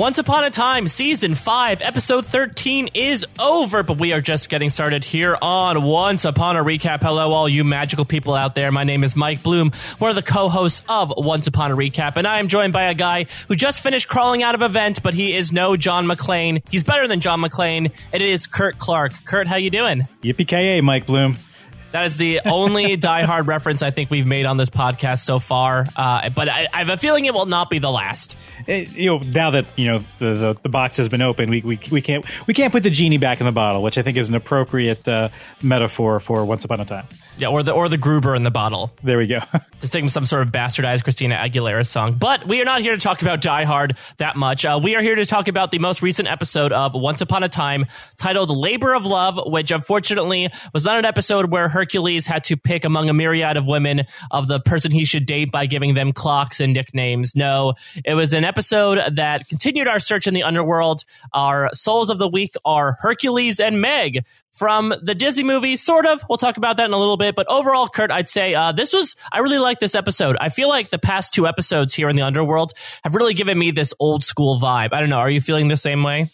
Once Upon a Time, Season 5, Episode 13 is over, but we are just getting started here on Once Upon a Recap. Hello, all you magical people out there. My name is Mike Bloom, one of the co hosts of Once Upon a Recap, and I am joined by a guy who just finished crawling out of a vent, but he is no John McClane. He's better than John McClane. It is Kurt Clark. Kurt, how you doing? Yippee Mike Bloom. That is the only Die Hard reference I think we've made on this podcast so far. Uh, but I, I, have a feeling it will not be the last. It, you know, now that you know the, the, the, box has been opened, we, we we can't we can't put the genie back in the bottle, which I think is an appropriate uh, metaphor for Once Upon a Time. Yeah, or the or the Gruber in the bottle. There we go. to think some sort of bastardized Christina Aguilera song. But we are not here to talk about Die Hard that much. Uh, we are here to talk about the most recent episode of Once Upon a Time, titled "Labor of Love," which unfortunately was not an episode where Hercules had to pick among a myriad of women of the person he should date by giving them clocks and nicknames. No, it was an episode that continued our search in the underworld. Our souls of the week are Hercules and Meg from the Disney movie, sort of. We'll talk about that in a little bit. But overall, Kurt, I'd say uh, this was, I really like this episode. I feel like the past two episodes here in the underworld have really given me this old school vibe. I don't know. Are you feeling the same way?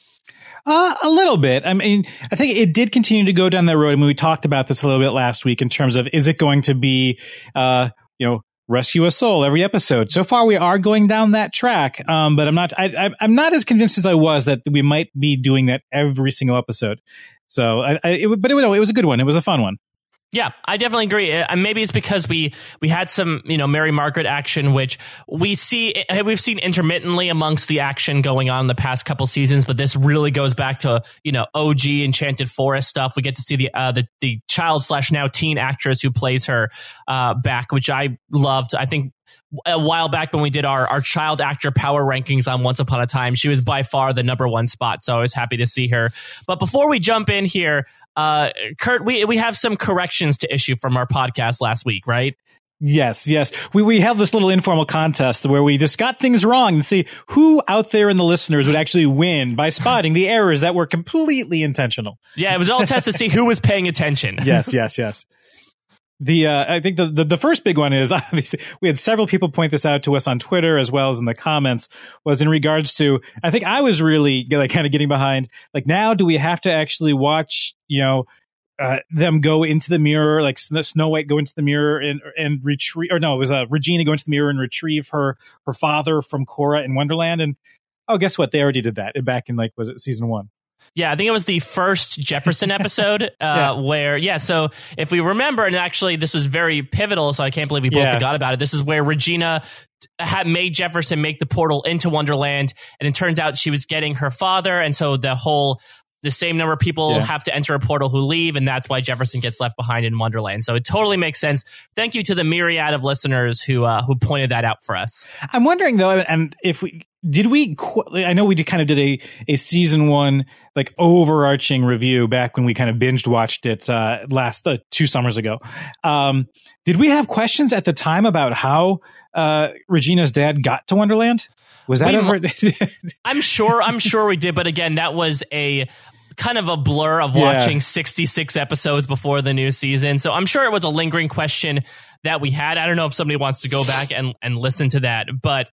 Uh, a little bit. I mean, I think it did continue to go down that road. I mean, we talked about this a little bit last week in terms of is it going to be, uh, you know, rescue a soul every episode. So far, we are going down that track. Um, but I'm not, I, am not as convinced as I was that we might be doing that every single episode. So, I, I it, but it, it was a good one. It was a fun one. Yeah, I definitely agree. Uh, and maybe it's because we we had some, you know, Mary Margaret action, which we see uh, we've seen intermittently amongst the action going on in the past couple seasons, but this really goes back to you know OG Enchanted Forest stuff. We get to see the uh, the the child slash now teen actress who plays her uh, back, which I loved. I think a while back when we did our, our child actor power rankings on Once Upon a Time, she was by far the number one spot. So I was happy to see her. But before we jump in here, uh, Kurt, we we have some corrections to issue from our podcast last week, right? Yes, yes. We we held this little informal contest where we just got things wrong and see who out there in the listeners would actually win by spotting the errors that were completely intentional. Yeah, it was all a test to see who was paying attention. yes, yes, yes. The uh, I think the, the, the first big one is obviously we had several people point this out to us on Twitter as well as in the comments was in regards to I think I was really like kind of getting behind like now do we have to actually watch you know uh, them go into the mirror like Snow White go into the mirror and and retrieve or no it was uh, Regina go into the mirror and retrieve her her father from Cora in Wonderland and oh guess what? They already did that back in like was it season one yeah, I think it was the first Jefferson episode uh, yeah. where, yeah, so if we remember, and actually this was very pivotal, so I can't believe we both yeah. forgot about it. This is where Regina had made Jefferson make the portal into Wonderland, and it turns out she was getting her father, and so the whole the same number of people yeah. have to enter a portal who leave, and that's why Jefferson gets left behind in Wonderland. So it totally makes sense. Thank you to the myriad of listeners who uh, who pointed that out for us. I'm wondering though, and if we did we i know we did kind of did a, a season one like overarching review back when we kind of binged watched it uh, last uh, two summers ago um, did we have questions at the time about how uh, regina's dad got to wonderland was that we, ever i'm sure i'm sure we did but again that was a kind of a blur of watching yeah. 66 episodes before the new season so i'm sure it was a lingering question that we had. I don't know if somebody wants to go back and, and listen to that, but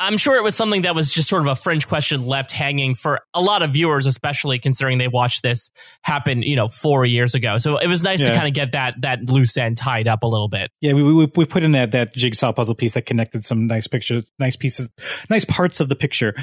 I'm sure it was something that was just sort of a fringe question left hanging for a lot of viewers, especially considering they watched this happen, you know, four years ago. So it was nice yeah. to kind of get that that loose end tied up a little bit. Yeah, we, we we put in that that jigsaw puzzle piece that connected some nice pictures, nice pieces, nice parts of the picture,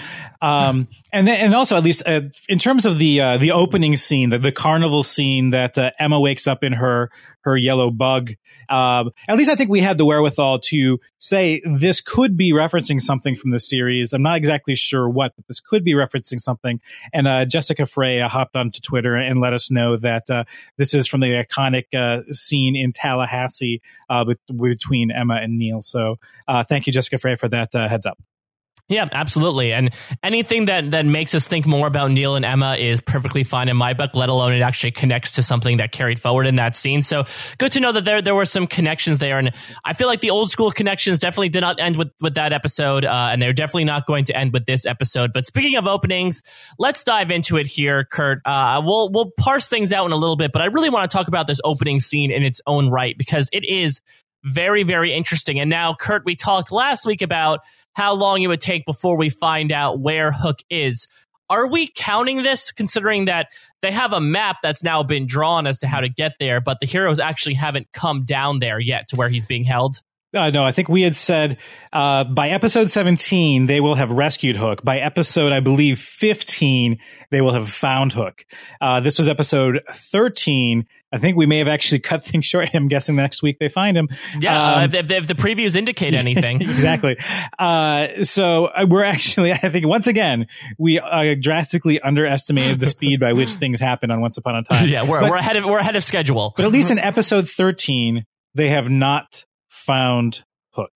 um, and then and also at least uh, in terms of the uh, the opening scene, the, the carnival scene that uh, Emma wakes up in her her yellow bug. Um, at least I think we had the wherewithal to say this could be referencing something from the series. I'm not exactly sure what, but this could be referencing something. And uh, Jessica Frey uh, hopped onto Twitter and let us know that uh, this is from the iconic uh, scene in Tallahassee uh, between Emma and Neil. So uh, thank you, Jessica Frey, for that heads up. Yeah, absolutely. And anything that, that makes us think more about Neil and Emma is perfectly fine in my book, let alone it actually connects to something that carried forward in that scene. So good to know that there, there were some connections there. And I feel like the old school connections definitely did not end with, with that episode. Uh, and they're definitely not going to end with this episode. But speaking of openings, let's dive into it here, Kurt. Uh, we'll, we'll parse things out in a little bit, but I really want to talk about this opening scene in its own right because it is very, very interesting. And now, Kurt, we talked last week about how long it would take before we find out where Hook is. Are we counting this considering that they have a map that's now been drawn as to how to get there, but the heroes actually haven't come down there yet to where he's being held? Uh, no, I think we had said uh, by episode 17, they will have rescued Hook. By episode, I believe, 15, they will have found Hook. Uh, this was episode 13. I think we may have actually cut things short. I'm guessing next week they find him. Yeah, um, if, if, the previews indicate anything. exactly. Uh, so uh, we're actually, I think, once again, we uh, drastically underestimated the speed by which things happen on Once Upon a Time. Yeah, we're, but, we're ahead of we're ahead of schedule. But at least in episode 13, they have not found Hook.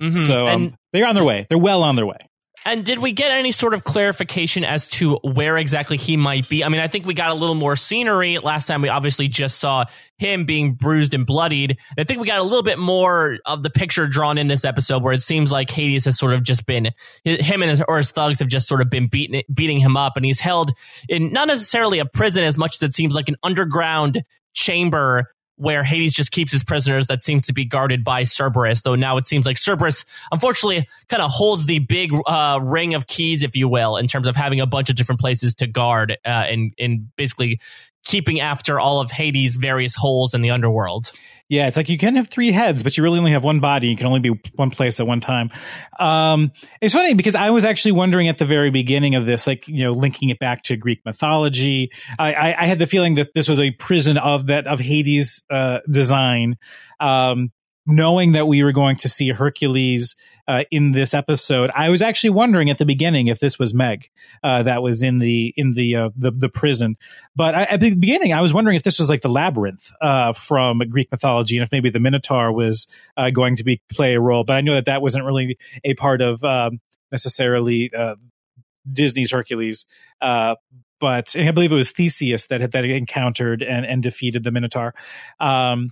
Mm-hmm. So um, they're on their way. They're well on their way. And did we get any sort of clarification as to where exactly he might be? I mean, I think we got a little more scenery. Last time we obviously just saw him being bruised and bloodied. I think we got a little bit more of the picture drawn in this episode where it seems like Hades has sort of just been, him and his, or his thugs have just sort of been beating, beating him up and he's held in not necessarily a prison as much as it seems like an underground chamber where Hades just keeps his prisoners that seems to be guarded by Cerberus, though now it seems like Cerberus, unfortunately, kind of holds the big uh, ring of keys, if you will, in terms of having a bunch of different places to guard uh, and, and basically keeping after all of Hades' various holes in the underworld. Yeah, it's like you can have three heads, but you really only have one body. You can only be one place at one time. Um, it's funny because I was actually wondering at the very beginning of this, like you know, linking it back to Greek mythology. I, I, I had the feeling that this was a prison of that of Hades' uh, design. Um, knowing that we were going to see Hercules uh, in this episode, I was actually wondering at the beginning if this was Meg uh, that was in the in the uh, the, the, prison. But I, at the beginning, I was wondering if this was like the labyrinth uh, from Greek mythology, and if maybe the Minotaur was uh, going to be play a role. But I know that that wasn't really a part of um, necessarily uh, Disney's Hercules but I believe it was Theseus that had that encountered and, and defeated the Minotaur. Um,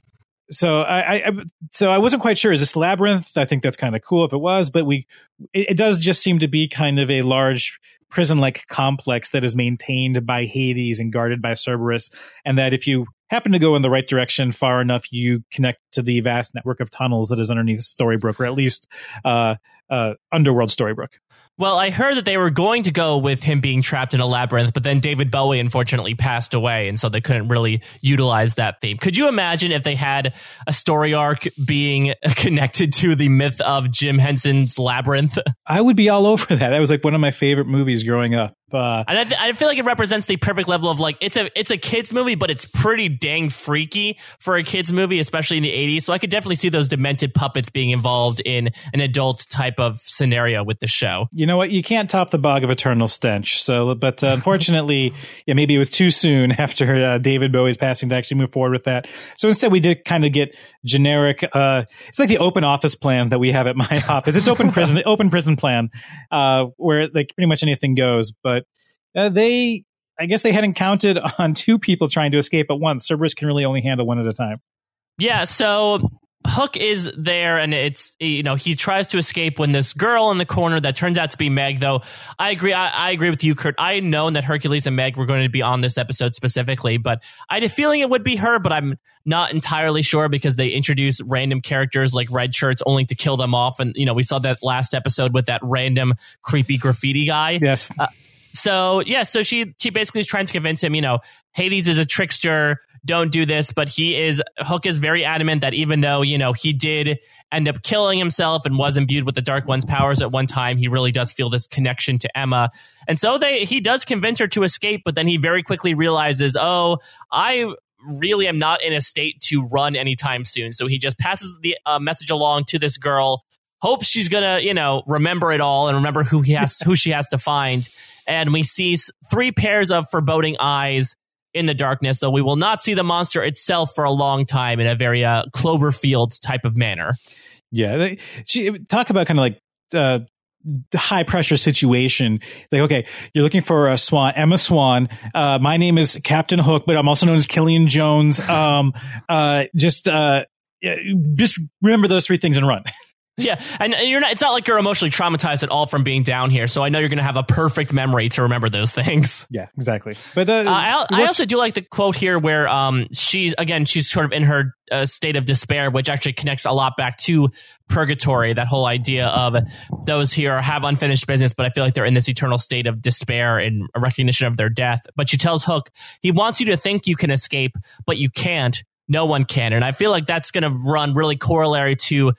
so I, I, so I wasn't quite sure. Is this labyrinth? I think that's kind of cool if it was, but we it, it does just seem to be kind of a large prison-like complex that is maintained by Hades and guarded by Cerberus, and that if you happen to go in the right direction far enough, you connect to the vast network of tunnels that is underneath Storybrooke, or at least uh, uh, Underworld Storybrooke. Well, I heard that they were going to go with him being trapped in a labyrinth, but then David Bowie unfortunately passed away, and so they couldn't really utilize that theme. Could you imagine if they had a story arc being connected to the myth of Jim Henson's Labyrinth? I would be all over that. That was like one of my favorite movies growing up. Uh, and I, th- I, feel like it represents the perfect level of like it's a it's a kids movie, but it's pretty dang freaky for a kids movie, especially in the '80s. So I could definitely see those demented puppets being involved in an adult type of scenario with the show. You know what? You can't top the bog of eternal stench. So, but uh, unfortunately, yeah, maybe it was too soon after uh, David Bowie's passing to actually move forward with that. So instead, we did kind of get generic. Uh, it's like the open office plan that we have at my office. It's open prison, open prison plan, uh, where like pretty much anything goes, but but uh, they, I guess they hadn't counted on two people trying to escape at once. Cerberus can really only handle one at a time. Yeah, so Hook is there, and it's you know he tries to escape when this girl in the corner that turns out to be Meg. Though I agree, I, I agree with you, Kurt. I had known that Hercules and Meg were going to be on this episode specifically, but I had a feeling it would be her, but I'm not entirely sure because they introduce random characters like red shirts only to kill them off, and you know we saw that last episode with that random creepy graffiti guy. Yes. Uh, so yeah, so she she basically is trying to convince him, you know, Hades is a trickster. Don't do this, but he is Hook is very adamant that even though you know he did end up killing himself and was imbued with the Dark One's powers at one time, he really does feel this connection to Emma, and so they he does convince her to escape, but then he very quickly realizes, oh, I really am not in a state to run anytime soon. So he just passes the uh, message along to this girl, hopes she's gonna, you know, remember it all and remember who he has, who she has to find and we see three pairs of foreboding eyes in the darkness, though we will not see the monster itself for a long time in a very uh, Cloverfield type of manner. Yeah, she, talk about kind of like uh, high pressure situation. Like, okay, you're looking for a Swan, Emma Swan. Uh, my name is Captain Hook, but I'm also known as Killian Jones. Um, uh, just, uh, just remember those three things and run. Yeah, and, and you're not. It's not like you're emotionally traumatized at all from being down here. So I know you're going to have a perfect memory to remember those things. Yeah, exactly. But uh, Uh, I, I also do like the quote here where um she's again she's sort of in her uh, state of despair, which actually connects a lot back to purgatory. That whole idea of those here have unfinished business, but I feel like they're in this eternal state of despair and a recognition of their death. But she tells Hook he wants you to think you can escape, but you can't. No one can, and I feel like that's going to run really corollary to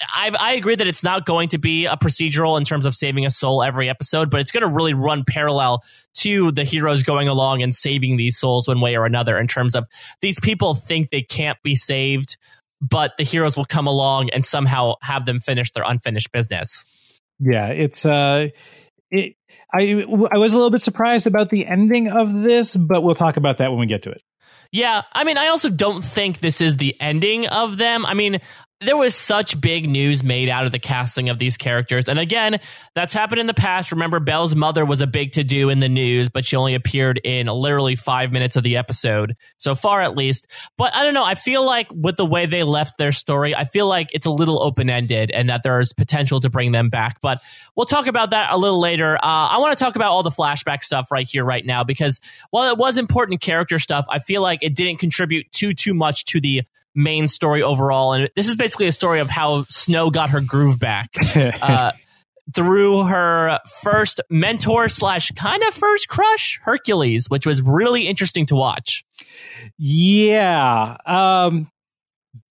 I, I agree that it's not going to be a procedural in terms of saving a soul every episode, but it's going to really run parallel to the heroes going along and saving these souls one way or another. In terms of these people think they can't be saved, but the heroes will come along and somehow have them finish their unfinished business. Yeah, it's uh, it. I I was a little bit surprised about the ending of this, but we'll talk about that when we get to it. Yeah, I mean, I also don't think this is the ending of them. I mean, there was such big news made out of the casting of these characters. And again, that's happened in the past. Remember, Belle's mother was a big to do in the news, but she only appeared in literally five minutes of the episode, so far at least. But I don't know. I feel like with the way they left their story, I feel like it's a little open ended and that there's potential to bring them back. But we'll talk about that a little later. Uh, I want to talk about all the flashback stuff right here, right now, because while it was important character stuff, I feel like it didn't contribute too, too much to the main story overall. And this is basically a story of how Snow got her groove back. Uh, through her first mentor slash kind of first crush, Hercules, which was really interesting to watch. Yeah. Um,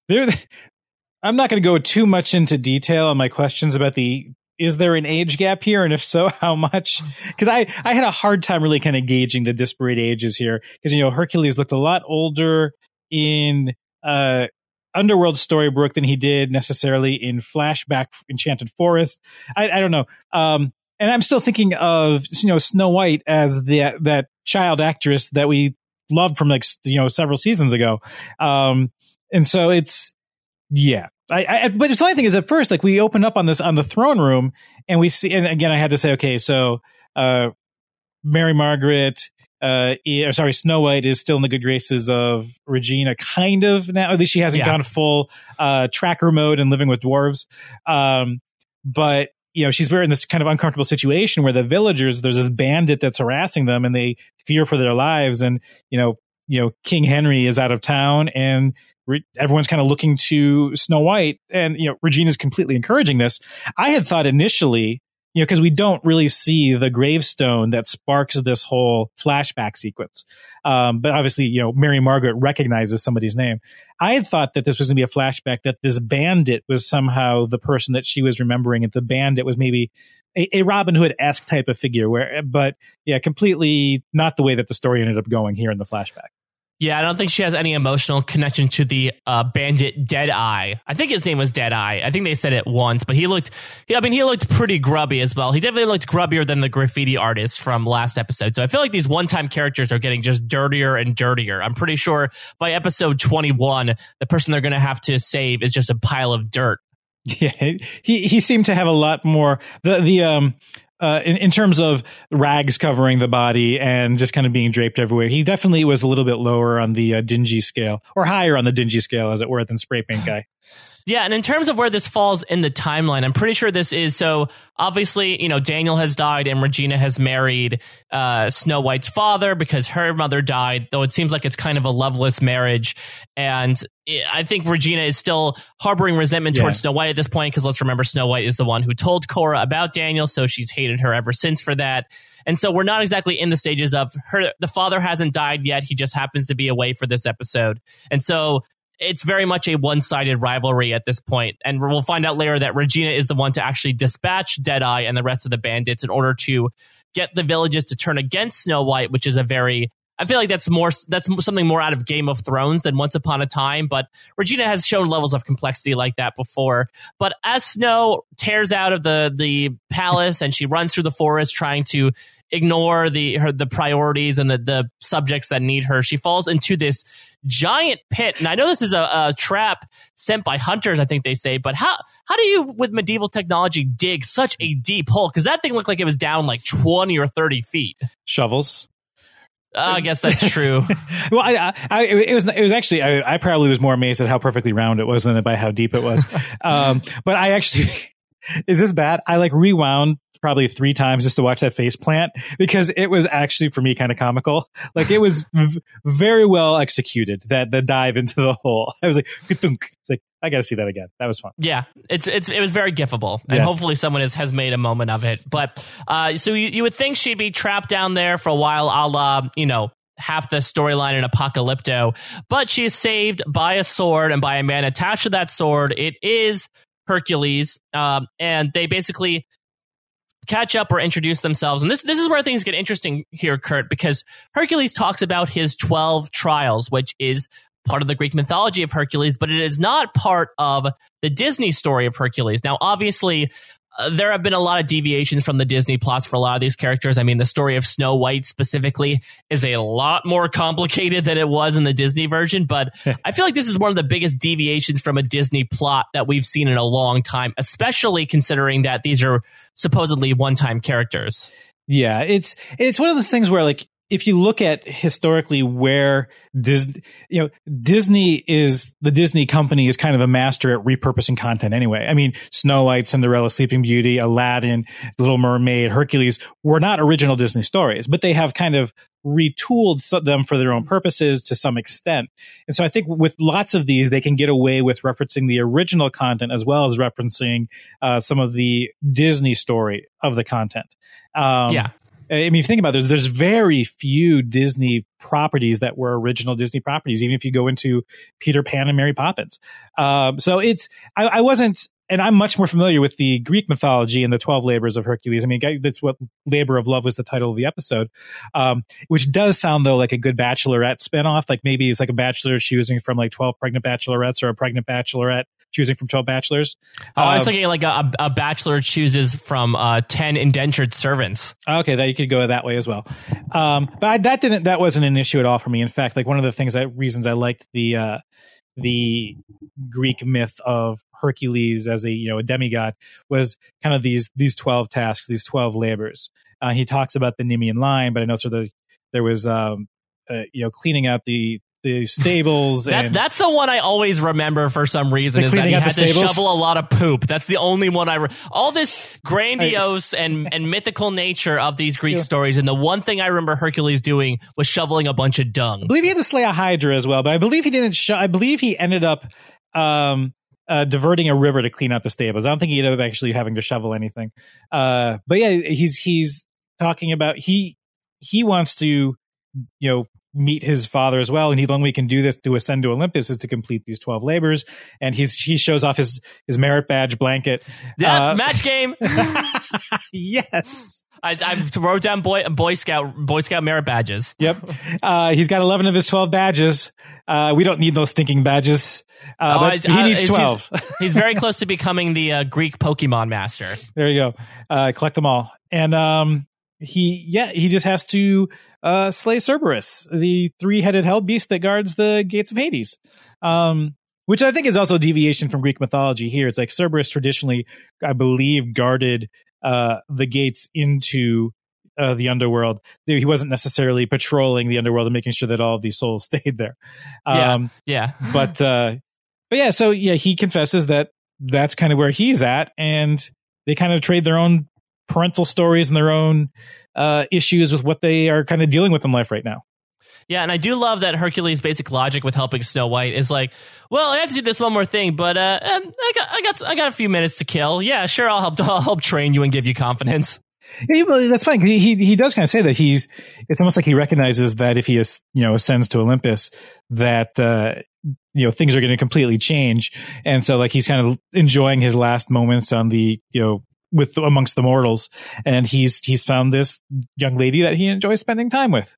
there, I'm not going to go too much into detail on my questions about the is there an age gap here and if so how much because i i had a hard time really kind of gauging the disparate ages here because you know hercules looked a lot older in uh underworld storybrooke than he did necessarily in flashback enchanted forest. I, I don't know. Um and i'm still thinking of you know snow white as the that child actress that we loved from like you know several seasons ago. Um and so it's yeah. I, I but the funny thing is at first like we open up on this on the throne room and we see and again i had to say okay so uh mary margaret uh or sorry snow white is still in the good graces of regina kind of now. At least she hasn't Yeah. gone full uh tracker mode and living with dwarves. Um but you know she's very in this kind of uncomfortable situation where the villagers there's this bandit that's harassing them and they fear for their lives. And you know you know king henry is out of town and re- everyone's kind of looking to snow white. And you know regina's completely encouraging this. I had thought initially you know because we don't really see the gravestone that sparks this whole flashback sequence. Um, but obviously you know mary margaret recognizes somebody's name. I had thought that this was going to be a flashback that this bandit was somehow the person that she was remembering and the bandit was maybe a, a robin hood-esque type of figure where but yeah completely not the way that the story ended up going here in the flashback Yeah, I don't think she has any emotional connection to the uh, bandit Deadeye. I think his name was Deadeye. I think they said it once, but he looked, yeah, I mean, he looked pretty grubby as well. He definitely looked grubbier than the graffiti artist from last episode. So I feel like these one time characters are getting just dirtier and dirtier. I'm pretty sure by episode 21, the person they're going to have to save is just a pile of dirt. Yeah, he he seemed to have a lot more the the um uh in, in terms of rags covering the body and just kind of being draped everywhere. He definitely was a little bit lower on the uh, dingy scale or higher on the dingy scale as it were than spray paint guy. Yeah, and in terms of where this falls in the timeline, I'm pretty sure this is so. Obviously, you know, Daniel has died and Regina has married uh, Snow White's father because her mother died. Though it seems like it's kind of a loveless marriage, and I think Regina is still harboring resentment towards Yeah. Snow White at this point. Because let's remember, Snow White is the one who told Cora about Daniel, so she's hated her ever since for that. And so we're not exactly in the stages of her. The father hasn't died yet; he just happens to be away for this episode, and so it's very much a one-sided rivalry at this point and we'll find out later that regina is the one to actually dispatch deadeye and the rest of the bandits in order to get the villages to turn against snow white which is a very i feel like that's more that's something more out of game of thrones than once upon a time but regina has shown levels of complexity like that before. But as snow tears out of the the palace and she runs through the forest trying to ignore the her the priorities and the the subjects that need her she falls into this giant pit and i know this is a, a trap sent by hunters i think they say but how how do you with medieval technology dig such a deep hole because that thing looked like it was down like 20 or 30 feet Shovels. I guess that's true. well, I, I, it was, it was actually, I, I, probably was more amazed at how perfectly round it was than by how deep it was. um, but I actually, is this bad? I like rewound probably three times just to watch that face plant because it was actually for me kind of comical. Like it was v- very well executed that the dive into the hole. I was like, it's like I got to see that again. That was fun. Yeah, it's it's it was very gifable, and yes. hopefully someone has, has made a moment of it. But uh, so you, you would think she'd be trapped down there for a while, a la you know half the storyline in Apocalypto, but she is saved by a sword and by a man attached to that sword. It is Hercules, um, and they basically catch up or introduce themselves. And this this is where things get interesting here, Kurt, because Hercules talks about his 12 trials, which is part of the Greek mythology of Hercules, but it is not part of the Disney story of Hercules. Now, obviously, uh, there have been a lot of deviations from the Disney plots for a lot of these characters. I mean, the story of Snow White specifically is a lot more complicated than it was in the Disney version, but I feel like this is one of the biggest deviations from a Disney plot that we've seen in a long time, especially considering that these are supposedly one-time characters. Yeah, it's it's one of those things where like if you look at historically where Disney, you know, Disney is the Disney company is kind of a master at repurposing content anyway. I mean, Snow White, Cinderella, Sleeping Beauty, Aladdin, Little Mermaid, Hercules were not original Disney stories, but they have kind of retooled them for their own purposes to some extent. And so I think with lots of these, they can get away with referencing the original content as well as referencing uh, some of the Disney story of the content. Um, yeah. I mean, think about this. there's very few Disney properties that were original Disney properties. Even if you go into Peter Pan and Mary Poppins, um, so it's I, I, wasn't, and I'm much more familiar with the Greek mythology and the Twelve Labors of Hercules. I mean, that's what Labor of Love was the title of the episode, um, which does sound though like a good Bachelorette spinoff. Like maybe it's like a bachelor choosing from like twelve pregnant bachelorettes or a pregnant bachelorette choosing from 12 bachelors. Oh, I was um, thinking like a, a bachelor chooses from uh, 10 indentured servants. Okay, that you could go that way as well. Um, but I, that didn't, that wasn't an issue at all for me. In fact, like one of the things that reasons I liked the, uh, the Greek myth of Hercules as a you know a demigod was kind of these these twelve tasks, these twelve labors. Uh, he talks about the Nemean lion, but I know so the, there was um, uh, you know cleaning out the the stables. that's, that's the one I always remember for some reason is that he had to shovel a lot of poop. That's the only one I. Re- all this grandiose I, and and mythical nature of these Greek yeah. stories, and the one thing I remember Hercules doing was shoveling a bunch of dung. I believe he had to slay a hydra as well, but I believe he didn't. Sh- I believe he ended up. Um, uh, diverting a river to clean out the stables. I don't think he ended up actually having to shovel anything. Uh, but yeah, he's he's talking about he he wants to you know meet his father as well. And he only can do this to ascend to Olympus is to complete these 12 labors. And he's, he shows off his, his merit badge blanket. Yeah, uh, match game. yes. I, I wrote down boy Boy Scout Boy Scout merit badges. Yep, uh, he's got eleven of his twelve badges. Uh, we don't need those thinking badges, uh, oh, but he needs twelve. He's, he's, very close to becoming the uh, Greek Pokemon master. There you go. Uh, collect them all, and um, he yeah he just has to uh, slay Cerberus, the three-headed hell beast that guards the gates of Hades. Um, which I think is also a deviation from Greek mythology here. It's like Cerberus traditionally, I believe, guarded uh, the gates into uh, the underworld. He wasn't necessarily patrolling the underworld and making sure that all of these souls stayed there. Um, yeah, yeah. but uh, but yeah, so yeah, he confesses that that's kind of where he's at, and they kind of trade their own parental stories and their own uh, issues with what they are kind of dealing with in life right now. Yeah, and I do love that Hercules' basic logic with helping Snow White is like, well, I have to do this one more thing, but uh, I got, I got, I got a few minutes to kill. Yeah, sure, I'll help, I'll help train you and give you confidence. Yeah, well, that's fine. He, he he does kind of say that he's. It's almost like he recognizes that if he is, you know, ascends to Olympus, that uh, you know things are going to completely change, and so like he's kind of enjoying his last moments on the you know with amongst the mortals, and he's he's found this young lady that he enjoys spending time with.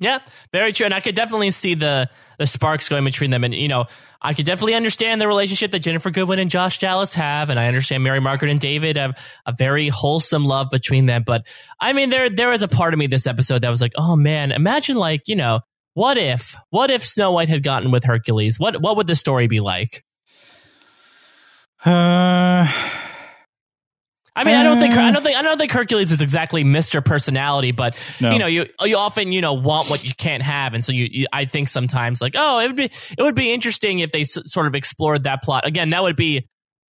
Yeah, very true. And I could definitely see the the sparks going between them. And you know, I could definitely understand the relationship that Ginnifer Goodwin and Josh Dallas have, and I understand Mary Margaret and David have a very wholesome love between them. But I mean, there there is a part of me this episode that was like, oh man, imagine like you know, what if what if Snow White had gotten with Hercules? What what would the story be like? Uh I mean, I don't think I don't think I don't think Hercules is exactly Mr. Personality, but No. you know, you you often you know want what you can't have, and so you, you I think sometimes like oh it would be it would be interesting if they s- sort of explored that plot again. That would be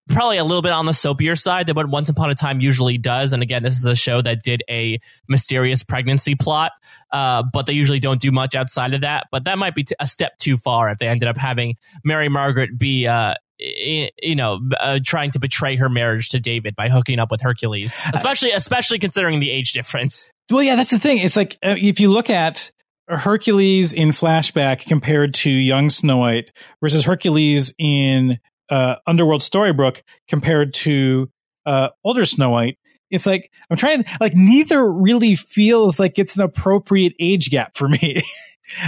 probably a little bit on the soapier side than what Once Upon a Time usually does. And again, this is a show that did a mysterious pregnancy plot, uh, but they usually don't do much outside of that. But that might be t- a step too far if they ended up having Mary Margaret be. Uh, you know, uh, trying to betray her marriage to David by hooking up with Hercules, especially especially considering the age difference. Well, yeah, that's the thing. It's like uh, if you look at Hercules in flashback compared to young Snow White versus Hercules in uh, Underworld Storybrooke compared to uh, older Snow White, it's like I'm trying. Like neither really feels like it's an appropriate age gap for me.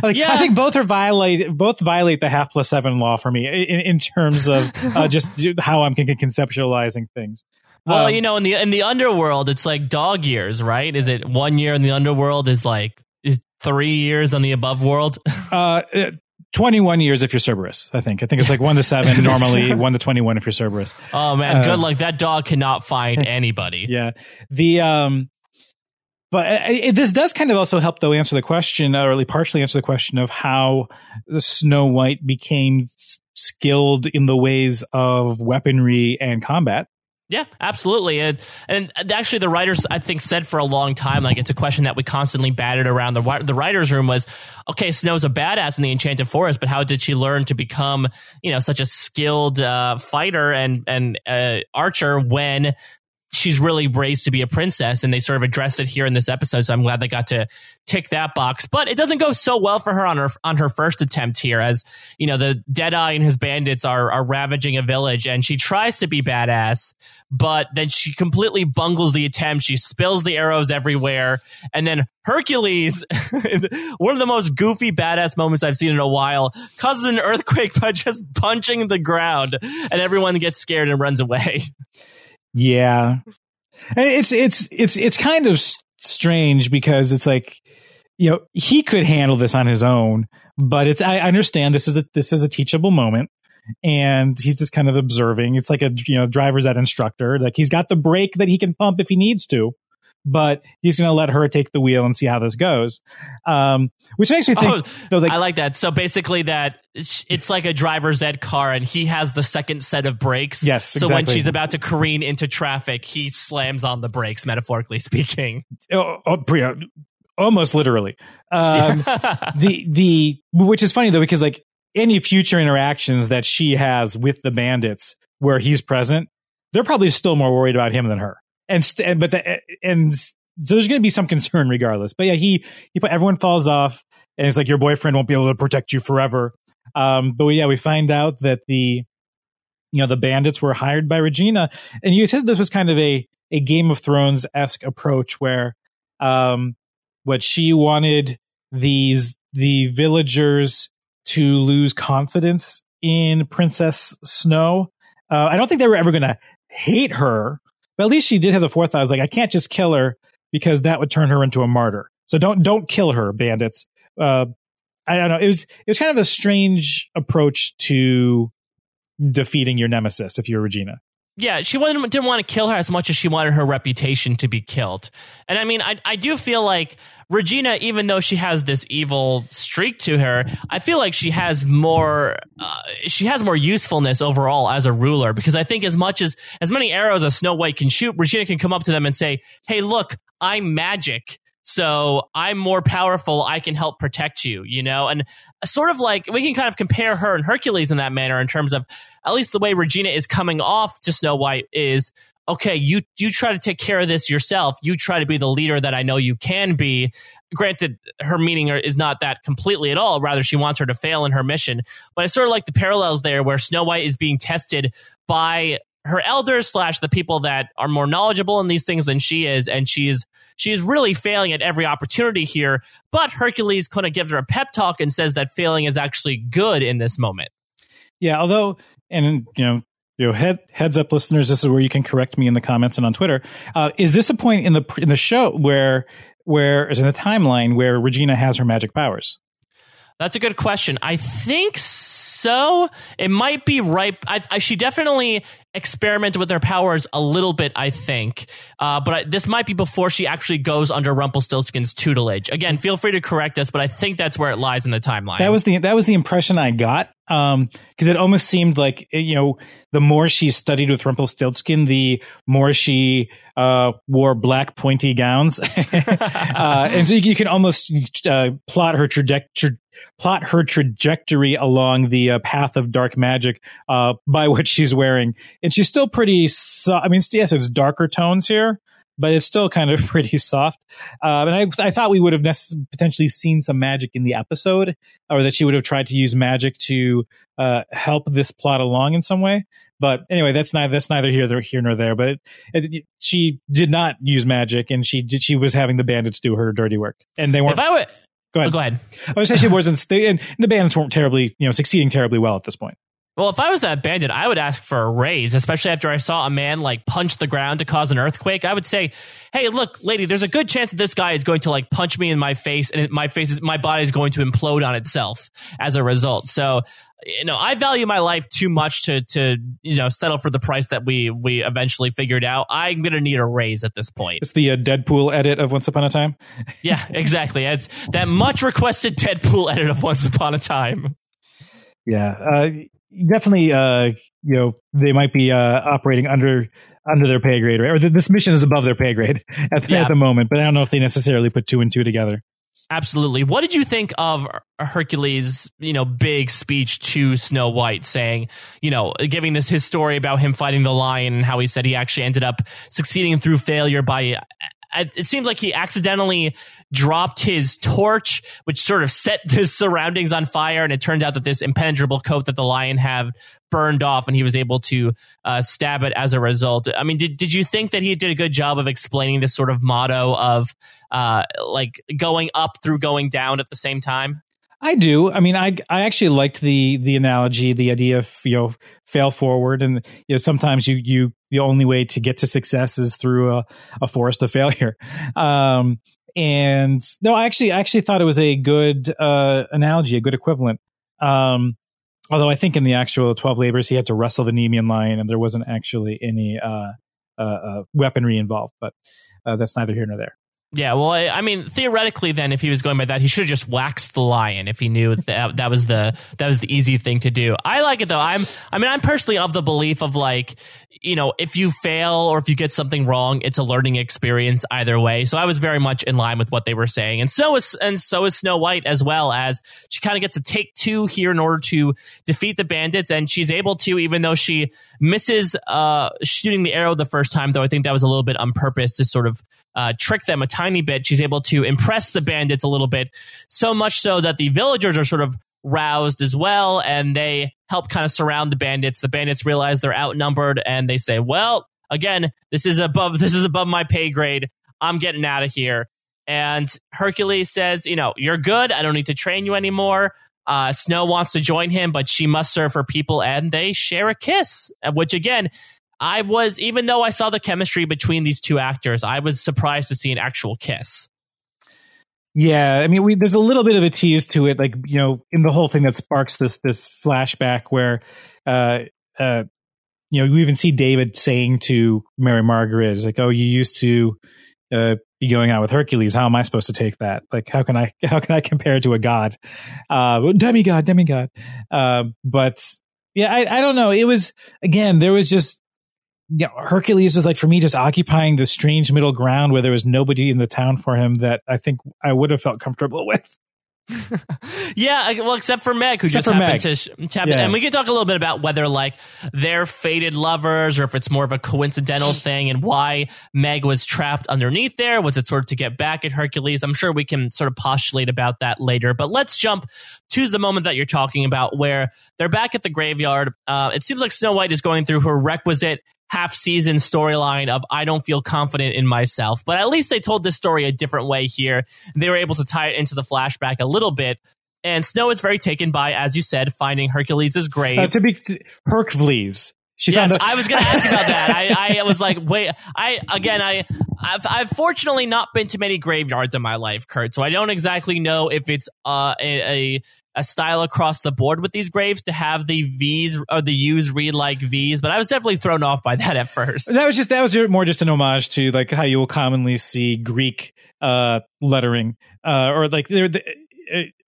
like Yeah. I think both are violate both violate the half plus seven law for me in, in terms of uh, just how I'm conceptualizing things. Well, Um, you know, in the in the underworld, it's like dog years, right? Is it one year in the underworld is like is three years on the above world? Uh, uh, 21 years if you're Cerberus, I think. I think it's like 1 to 7 normally, 1 to 21 if you're Cerberus. Oh man, Uh, good luck. That dog cannot find anybody. Yeah. The um but uh, it, this does kind of also help though answer the question or at least partially answer the question of how Snow White became skilled in the ways of weaponry and combat. Yeah, absolutely. And, and actually, the writers, I think, said for a long time, like it's a question that we constantly batted around the the writers' room was, okay, Snow's a badass in the Enchanted Forest, but how did she learn to become, you know, such a skilled uh, fighter and and uh, archer when she's really raised to be a princess? And they sort of address it here in this episode, so I'm glad they got to tick that box. But it doesn't go so well for her on her on her first attempt here, as you know, the Deadeye and his bandits are are ravaging a village, and she tries to be badass but then she completely bungles the attempt. She spills the arrows everywhere. And then Hercules, one of the most goofy, badass moments I've seen in a while, causes an earthquake by just punching the ground, and everyone gets scared and runs away. Yeah. It's it's it's it's kind of strange because it's like you know, he could handle this on his own, but it's I understand this is a this is a teachable moment and he's just kind of observing. It's like a you know, driver's ed instructor. Like he's got the brake that he can pump if he needs to, but he's going to let her take the wheel and see how this goes. Um which makes me think Oh, though, like, I like that. So basically, that it's like a driver's ed car, and he has the second set of brakes. Yes, So when she's about to careen into traffic, he slams on the brakes, metaphorically speaking. oh, oh, almost literally. Um the the which is funny though because like any future interactions that she has with the bandits where he's present they're probably still more worried about him than her and, st- but the, and so there's going to be some concern regardless. But yeah he he put everyone falls off and it's like your boyfriend won't be able to protect you forever. Um but yeah we find out that the you know the bandits were hired by regina. And you said this was kind of a a game of thrones-esque approach where um what she wanted these the villagers to lose confidence in Princess Snow. Uh, I don't think they were ever going to hate her, but at least she did have the forethought. I was like, I can't just kill her because that would turn her into a martyr. So don't don't kill her, bandits. Uh, I don't know. It was it was kind of a strange approach to defeating your nemesis if you're Regina. Yeah, she didn't want to kill her as much as she wanted her reputation to be killed. And I mean, I, I do feel like Regina, even though she has this evil streak to her, I feel like she has more, uh, she has more usefulness overall as a ruler because I think as much as, as many arrows as Snow White can shoot, Regina can come up to them and say, Hey, look, I'm magic. So I'm more powerful. I can help protect you, you know? And sort of like we can kind of compare her and Hercules in that manner in terms of at least the way Regina is coming off to Snow White is okay, you you try to take care of this yourself. You try to be the leader that I know you can be. Granted, her meaning is not that completely at all. Rather, she wants her to fail in her mission. But it's sort of like the parallels there where Snow White is being tested by her elders slash the people that are more knowledgeable in these things than she is, and she's is she is really failing at every opportunity here. But Hercules kind of gives her a pep talk and says that failing is actually good in this moment. Yeah, although, and you know, you know, head heads up, listeners. This is where you can correct me in the comments and on Twitter. Uh, is this a point in the in the show where where is in the timeline where Regina has her magic powers? That's a good question. I think so. It might be right. I, I, she definitely experiment with her powers a little bit, I think. Uh, but I, this might be before she actually goes under Rumpelstiltskin's tutelage. Again, feel free to correct us, but I think that's where it lies in the timeline. That was the that was the impression I got. Um, because it almost seemed like you know, the more she studied with Rumpelstiltskin, the more she uh wore black pointy gowns, uh, and so you, you can almost uh, plot her trajectory plot her trajectory along the uh, path of dark magic uh, by what she's wearing. And she's still pretty, so- I mean, yes, it's darker tones here, but it's still kind of pretty soft. Uh, and I, I thought we would have nec- potentially seen some magic in the episode, or that she would have tried to use magic to uh, help this plot along in some way. But anyway, that's neither that's neither here, here nor there. But it, it, she did not use magic, and she did, she was having the bandits do her dirty work, and they weren't. if I would, go ahead. oh, go ahead. I was saying she wasn't. They, and the bandits weren't terribly, you know, succeeding terribly well at this point. Well, if I was that bandit, I would ask for a raise, especially after I saw a man like punch the ground to cause an earthquake. I would say, "Hey, look, lady, there's a good chance that this guy is going to like punch me in my face, and my face is my body is going to implode on itself as a result." So, you know, I value my life too much to to you know settle for the price that we we eventually figured out. I'm gonna need a raise at this point. It's the uh, Deadpool edit of Once Upon a Time. Yeah, exactly. It's that much requested Deadpool edit of Once Upon a Time. Yeah, uh, definitely. Uh, you know, they might be uh, operating under under their pay grade, right? Or th- this mission is above their pay grade at, Yeah. at the moment. But I don't know if they necessarily put two and two together. Absolutely. What did you think of Hercules, you know, big speech to Snow White saying, you know, giving this his story about him fighting the lion and how he said he actually ended up succeeding through failure by it seems like he accidentally dropped his torch, which sort of set the surroundings on fire. And it turned out that this impenetrable coat that the lion had burned off and he was able to uh, stab it as a result. I mean, did, did you think that he did a good job of explaining this sort of motto of uh, like going up through going down at the same time? I do. I mean, I I actually liked the the analogy, the idea of you know fail forward, and you know sometimes you you the only way to get to success is through a, a forest of failure. Um, and no, I actually I actually thought it was a good uh, analogy, a good equivalent. Um, although I think in the actual twelve labors he had to wrestle the Nemean lion, and there wasn't actually any uh, uh, uh, weaponry involved. But uh, that's neither here nor there. Yeah, well, I I mean, theoretically, then, if he was going by that, he should have just waxed the lion if he knew that that was the that was the easy thing to do. I like it though. I'm, I mean, I'm personally of the belief of like, you know, if you fail or if you get something wrong, it's a learning experience either way. So I was very much in line with what they were saying, and so is and so is Snow White as well as she kind of gets to take two here in order to defeat the bandits, and she's able to, even though she misses uh, shooting the arrow the first time. Though I think that was a little bit on purpose to sort of uh, trick them a tiny bit. She's able to impress the bandits a little bit, so much so that the villagers are sort of roused as well, and they help kind of surround the bandits. The bandits realize they're outnumbered, and they say, "Well, again, this is above this is above my pay grade. I'm getting out of here." And Hercules says, "You know, you're good. I don't need to train you anymore." Uh, Snow wants to join him, but she must serve her people, and they share a kiss. uh, Which again, I was even though I saw the chemistry between these two actors, I was surprised to see an actual kiss. Yeah, I mean, we, there's a little bit of a tease to it, like you know, in the whole thing that sparks this this flashback where, uh, uh, you know, we even see David saying to Mary Margaret, "Is like, oh, you used to uh, be going out with Hercules. How am I supposed to take that? Like, how can I how can I compare it to a god, uh, demigod, demigod? Uh, but yeah, I, I don't know. It was again, there was just you know, Hercules was like for me just occupying this strange middle ground where there was nobody in the town for him that I think I would have felt comfortable with. Yeah, well, except for Meg, who Except just happened Meg. to, sh- to happen. Yeah. And we can talk a little bit about whether like they're fated lovers or if it's more of a coincidental thing and why Meg was trapped underneath there. Was it sort of to get back at Hercules? I'm sure we can sort of postulate about that later. But let's jump to the moment that you're talking about where they're back at the graveyard. Uh, it seems like Snow White is going through her requisite half season storyline of I don't feel confident in myself. But at least they told this story a different way here. They were able to tie it into the flashback a little bit. And Snow is very taken by, as you said, finding Hercules' grave. Uh, to be Hercules. She yes, found I was going to ask about that. I, I was like, wait, I again, I I've, I've fortunately not been to many graveyards in my life, Kurt. So I don't exactly know if it's uh, a, a a style across the board with these graves to have the V's or the U's read like V's, but I was definitely thrown off by that at first. That was just that was more just an homage to like how you will commonly see Greek uh, lettering uh, or like there.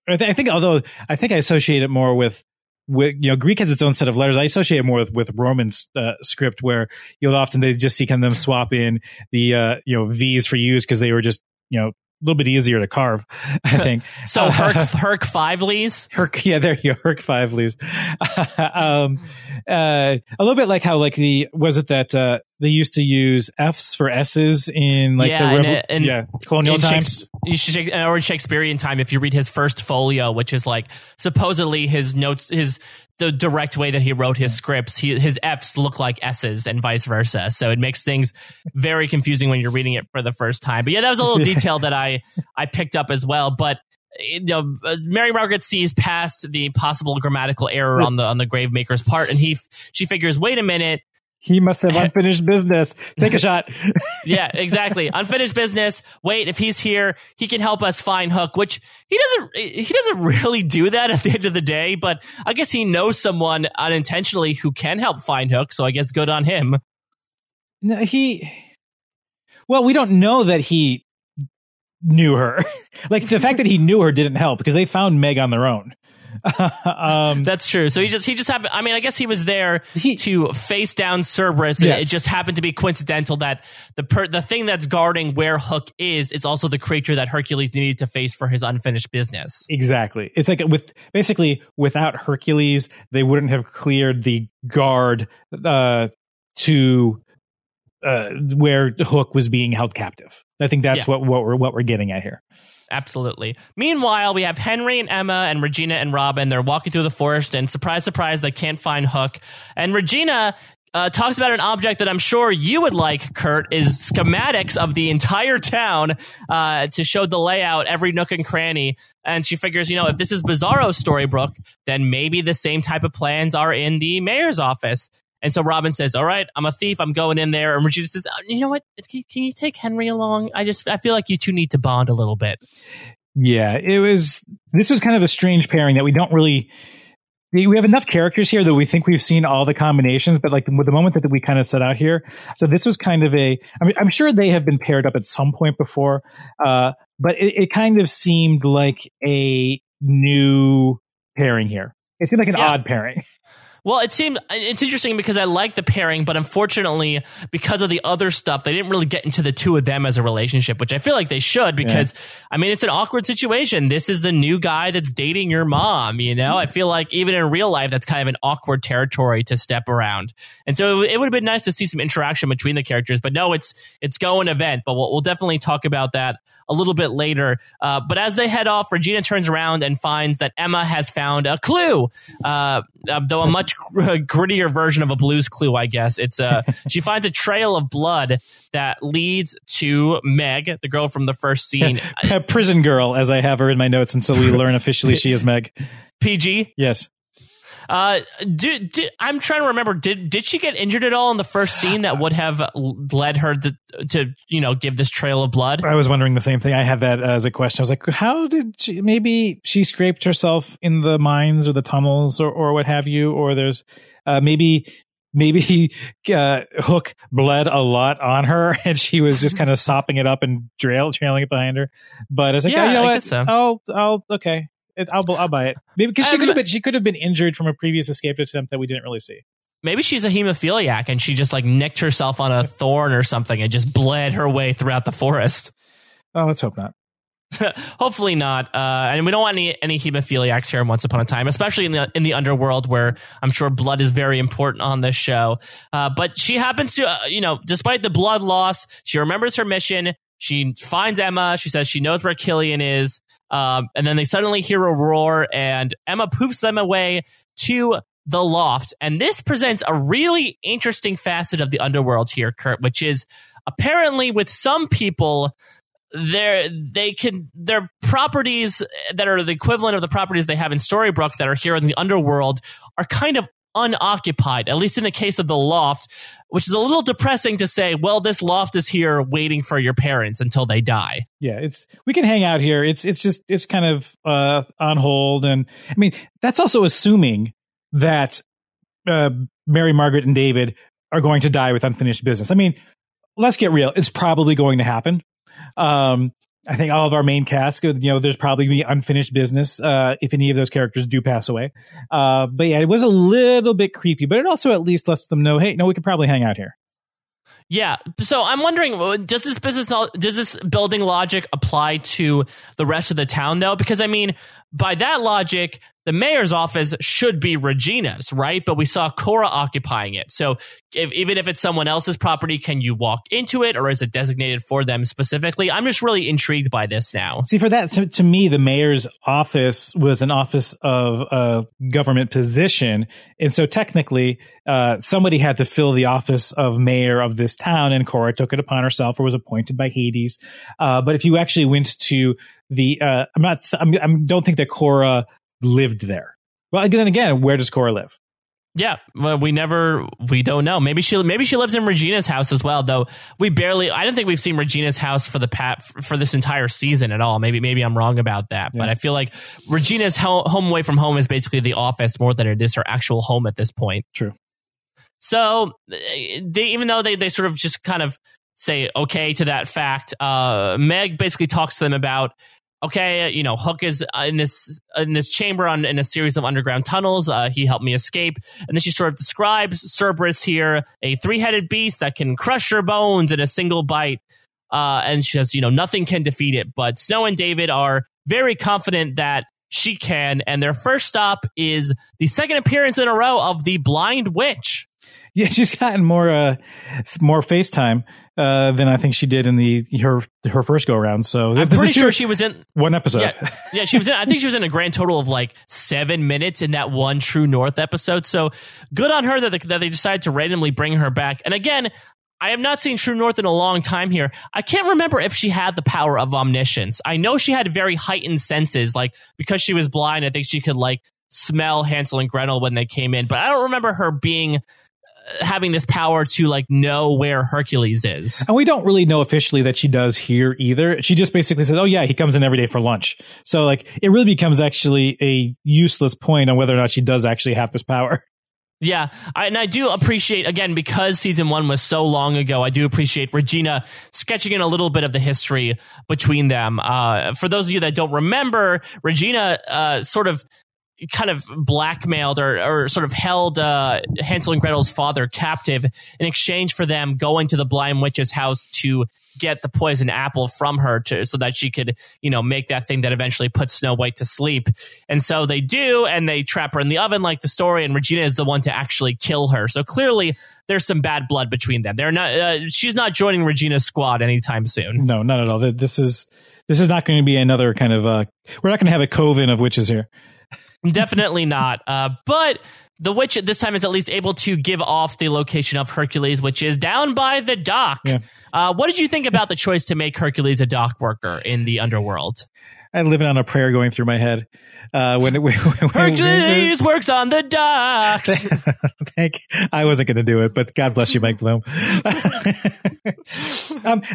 I think although I think I associate it more with with you know Greek has its own set of letters. I associate it more with with Roman uh, script where you'll often they just see kind of them swap in the uh, you know V's for U's because they were just you know a little bit easier to carve, I think. so Herc, Herc five leaves. Herc, yeah, there you go. Herc five leaves. um, uh, a little bit like how like the was it that uh, they used to use F's for S's in like yeah, the Revo- and, yeah colonial in times. You should or Shakespearean time if you read his first folio, which is like supposedly his notes, his the direct way that he wrote his scripts, he, his F's look like S's and vice versa. So it makes things very confusing when you're reading it for the first time. But yeah, that was a little detail that I I picked up as well. But you know, Mary Margaret sees past the possible grammatical error on the on the gravemaker's part, and he she figures, wait a minute, he must have unfinished business. Take a shot. yeah, exactly. Unfinished business. Wait, if he's here, he can help us find Hook, which he doesn't he doesn't really do that at the end of the day, but I guess he knows someone unintentionally who can help find Hook, so I guess good on him. No, he Well, we don't know that he knew her. like the fact that he knew her didn't help because they found Meg on their own. um, That's true. So he just he just happened. I mean, I guess he was there he, to face down Cerberus, and yes. it just happened to be coincidental that the per, the thing that's guarding where Hook is is also the creature that Hercules needed to face for his unfinished business. Exactly. It's like with basically without Hercules, they wouldn't have cleared the guard uh, to uh, where Hook was being held captive. I think that's yeah. what what we're what we're getting at here. Absolutely. Meanwhile, we have Henry and Emma and Regina and Robin. They're walking through the forest, and surprise, surprise, they can't find Hook. And Regina uh, talks about an object that I'm sure you would like, Kurt, is schematics of the entire town uh, to show the layout, every nook and cranny. And she figures, you know, if this is Bizarro Storybrooke, then maybe the same type of plans are in the mayor's office. And so Robin says, "All right, I'm a thief. I'm going in there." And Regina says, oh, "You know what? Can, can you take Henry along? I just I feel like you two need to bond a little bit." Yeah, it was. This was kind of a strange pairing that we don't really. We have enough characters here that we think we've seen all the combinations, but like with the moment that we kind of set out here, so this was kind of a. I mean, I'm sure they have been paired up at some point before, uh, but it, it kind of seemed like a new pairing here. It seemed like an yeah. odd pairing. Well, it seemed it's interesting because I like the pairing, but unfortunately, because of the other stuff, they didn't really get into the two of them as a relationship, which I feel like they should because yeah. I mean it's an awkward situation. This is the new guy that's dating your mom, you know? I feel like even in real life that's kind of an awkward territory to step around. And so it, would have been nice to see some interaction between the characters, but no, it's it's go an event, but we'll, we'll definitely talk about that a little bit later. Uh, but as they head off, Regina turns around and finds that Emma has found a clue, uh, uh though a much grittier version of a Blue's Clue, I guess. It's uh, she finds a trail of blood that leads to Meg, the girl from the first scene, A prison girl, as I have her in my notes until we learn officially she is Meg. PG. Yes. Uh, do, do, I'm trying to remember. Did did she get injured at all in the first scene that would have led her to, to you know give this trail of blood? I was wondering the same thing. I had that as a question. I was like, how did she? Maybe she scraped herself in the mines or the tunnels or or what have you. Or there's uh, maybe maybe uh, Hook bled a lot on her, and she was just kind of sopping it up and trail trailing it behind her. But I was like, yeah, oh, you know I what? So. I'll I'll okay. It, I'll, I'll buy it. Maybe because she could have been she could have been injured from a previous escape attempt that we didn't really see. Maybe she's a hemophiliac and she just like nicked herself on a thorn or something and just bled her way throughout the forest. Oh, let's hope not. Hopefully not. Uh, and we don't want any any hemophiliacs here Once Upon a Time, especially in the in the underworld where I'm sure blood is very important on this show. Uh, but she happens to, uh, you know, despite the blood loss, she remembers her mission. She finds Emma. She says she knows where Killian is. Um, and then they suddenly hear a roar, and Emma poofs them away to the loft. And this presents a really interesting facet of the underworld here, Kurt, which is apparently with some people, they they can their properties that are the equivalent of the properties they have in Storybrooke that are here in the underworld are kind of unoccupied, at least in the case of the loft, which is a little depressing to say, well, this loft is here waiting for your parents until they die. Yeah, it's we can hang out here. It's it's just it's kind of uh on hold and I mean, that's also assuming that uh Mary Margaret and David are going to die with unfinished business. I mean, let's get real. It's probably going to happen. Um I think all of our main cast, you know, there's probably be unfinished business uh, if any of those characters do pass away. Uh, but yeah, it was a little bit creepy, but it also at least lets them know, hey, no, we could probably hang out here. Yeah. So I'm wondering, does this business, does this building logic apply to the rest of the town though? Because I mean, by that logic, the mayor's office should be Regina's, right? But we saw Cora occupying it. So if, even if it's someone else's property, can you walk into it or is it designated for them specifically? I'm just really intrigued by this now. See, for that, to, to me, the mayor's office was an office of a government position. And so technically, uh, somebody had to fill the office of mayor of this town, and Cora took it upon herself or was appointed by Hades. Uh, but if you actually went to the, uh, I'm not, I'm, I don't think that Cora lived there. Well, then again, where does Cora live? Yeah, well, we never, we don't know. Maybe she, maybe she lives in Regina's house as well. Though we barely, I don't think we've seen Regina's house for the pat for this entire season at all. Maybe, maybe I'm wrong about that. Yeah. But I feel like Regina's home away from home is basically the office more than it is her actual home at this point. True. So they, even though they they sort of just kind of say okay to that fact, uh, Meg basically talks to them about okay, you know, Hook is uh, in this in this chamber on in a series of underground tunnels. Uh, he helped me escape, and then she sort of describes Cerberus here, a three headed beast that can crush your bones in a single bite. Uh, and she says, you know, nothing can defeat it. But Snow and David are very confident that she can, and their first stop is the second appearance in a row of the Blind Witch. Yeah, she's gotten more uh more FaceTime uh than I think she did in the her her first go around. So I'm pretty sure she was in one episode. Yeah, yeah, she was in I think she was in a grand total of like 7 minutes in that one True North episode. So good on her that they, that they decided to randomly bring her back. And again, I have not seen True North in a long time here. I can't remember if she had the power of omniscience. I know she had very heightened senses, like because she was blind, I think she could like smell Hansel and Gretel when they came in, but I don't remember her being having this power to like know where Hercules is. And we don't really know officially that she does here either. She just basically says, "Oh yeah, he comes in every day for lunch." So like it really becomes actually a useless point on whether or not she does actually have this power. Yeah, I, and I do appreciate again because season one was so long ago. I do appreciate Regina sketching in a little bit of the history between them. Uh, for those of you that don't remember, Regina uh, sort of kind of blackmailed or, or sort of held uh, Hansel and Gretel's father captive in exchange for them going to the blind witch's house to get the poison apple from her to so that she could you know make that thing that eventually puts Snow White to sleep. And so they do, and they trap her in the oven like the story. And Regina is the one to actually kill her. So clearly. There's some bad blood between them. They're not. Uh, she's not joining Regina's squad anytime soon. No, not at all. This is this is not going to be another kind of. Uh, we're not going to have a coven of witches here. Definitely not. Uh, but the witch at this time is at least able to give off the location of Hercules, which is down by the dock. Yeah. Uh, what did you think about the choice to make Hercules a dock worker in the underworld? I'm living on a prayer going through my head. Uh, when, when, when Hercules works on the docks. Thank. I wasn't going to do it, but God bless you, Mike Bloom. um,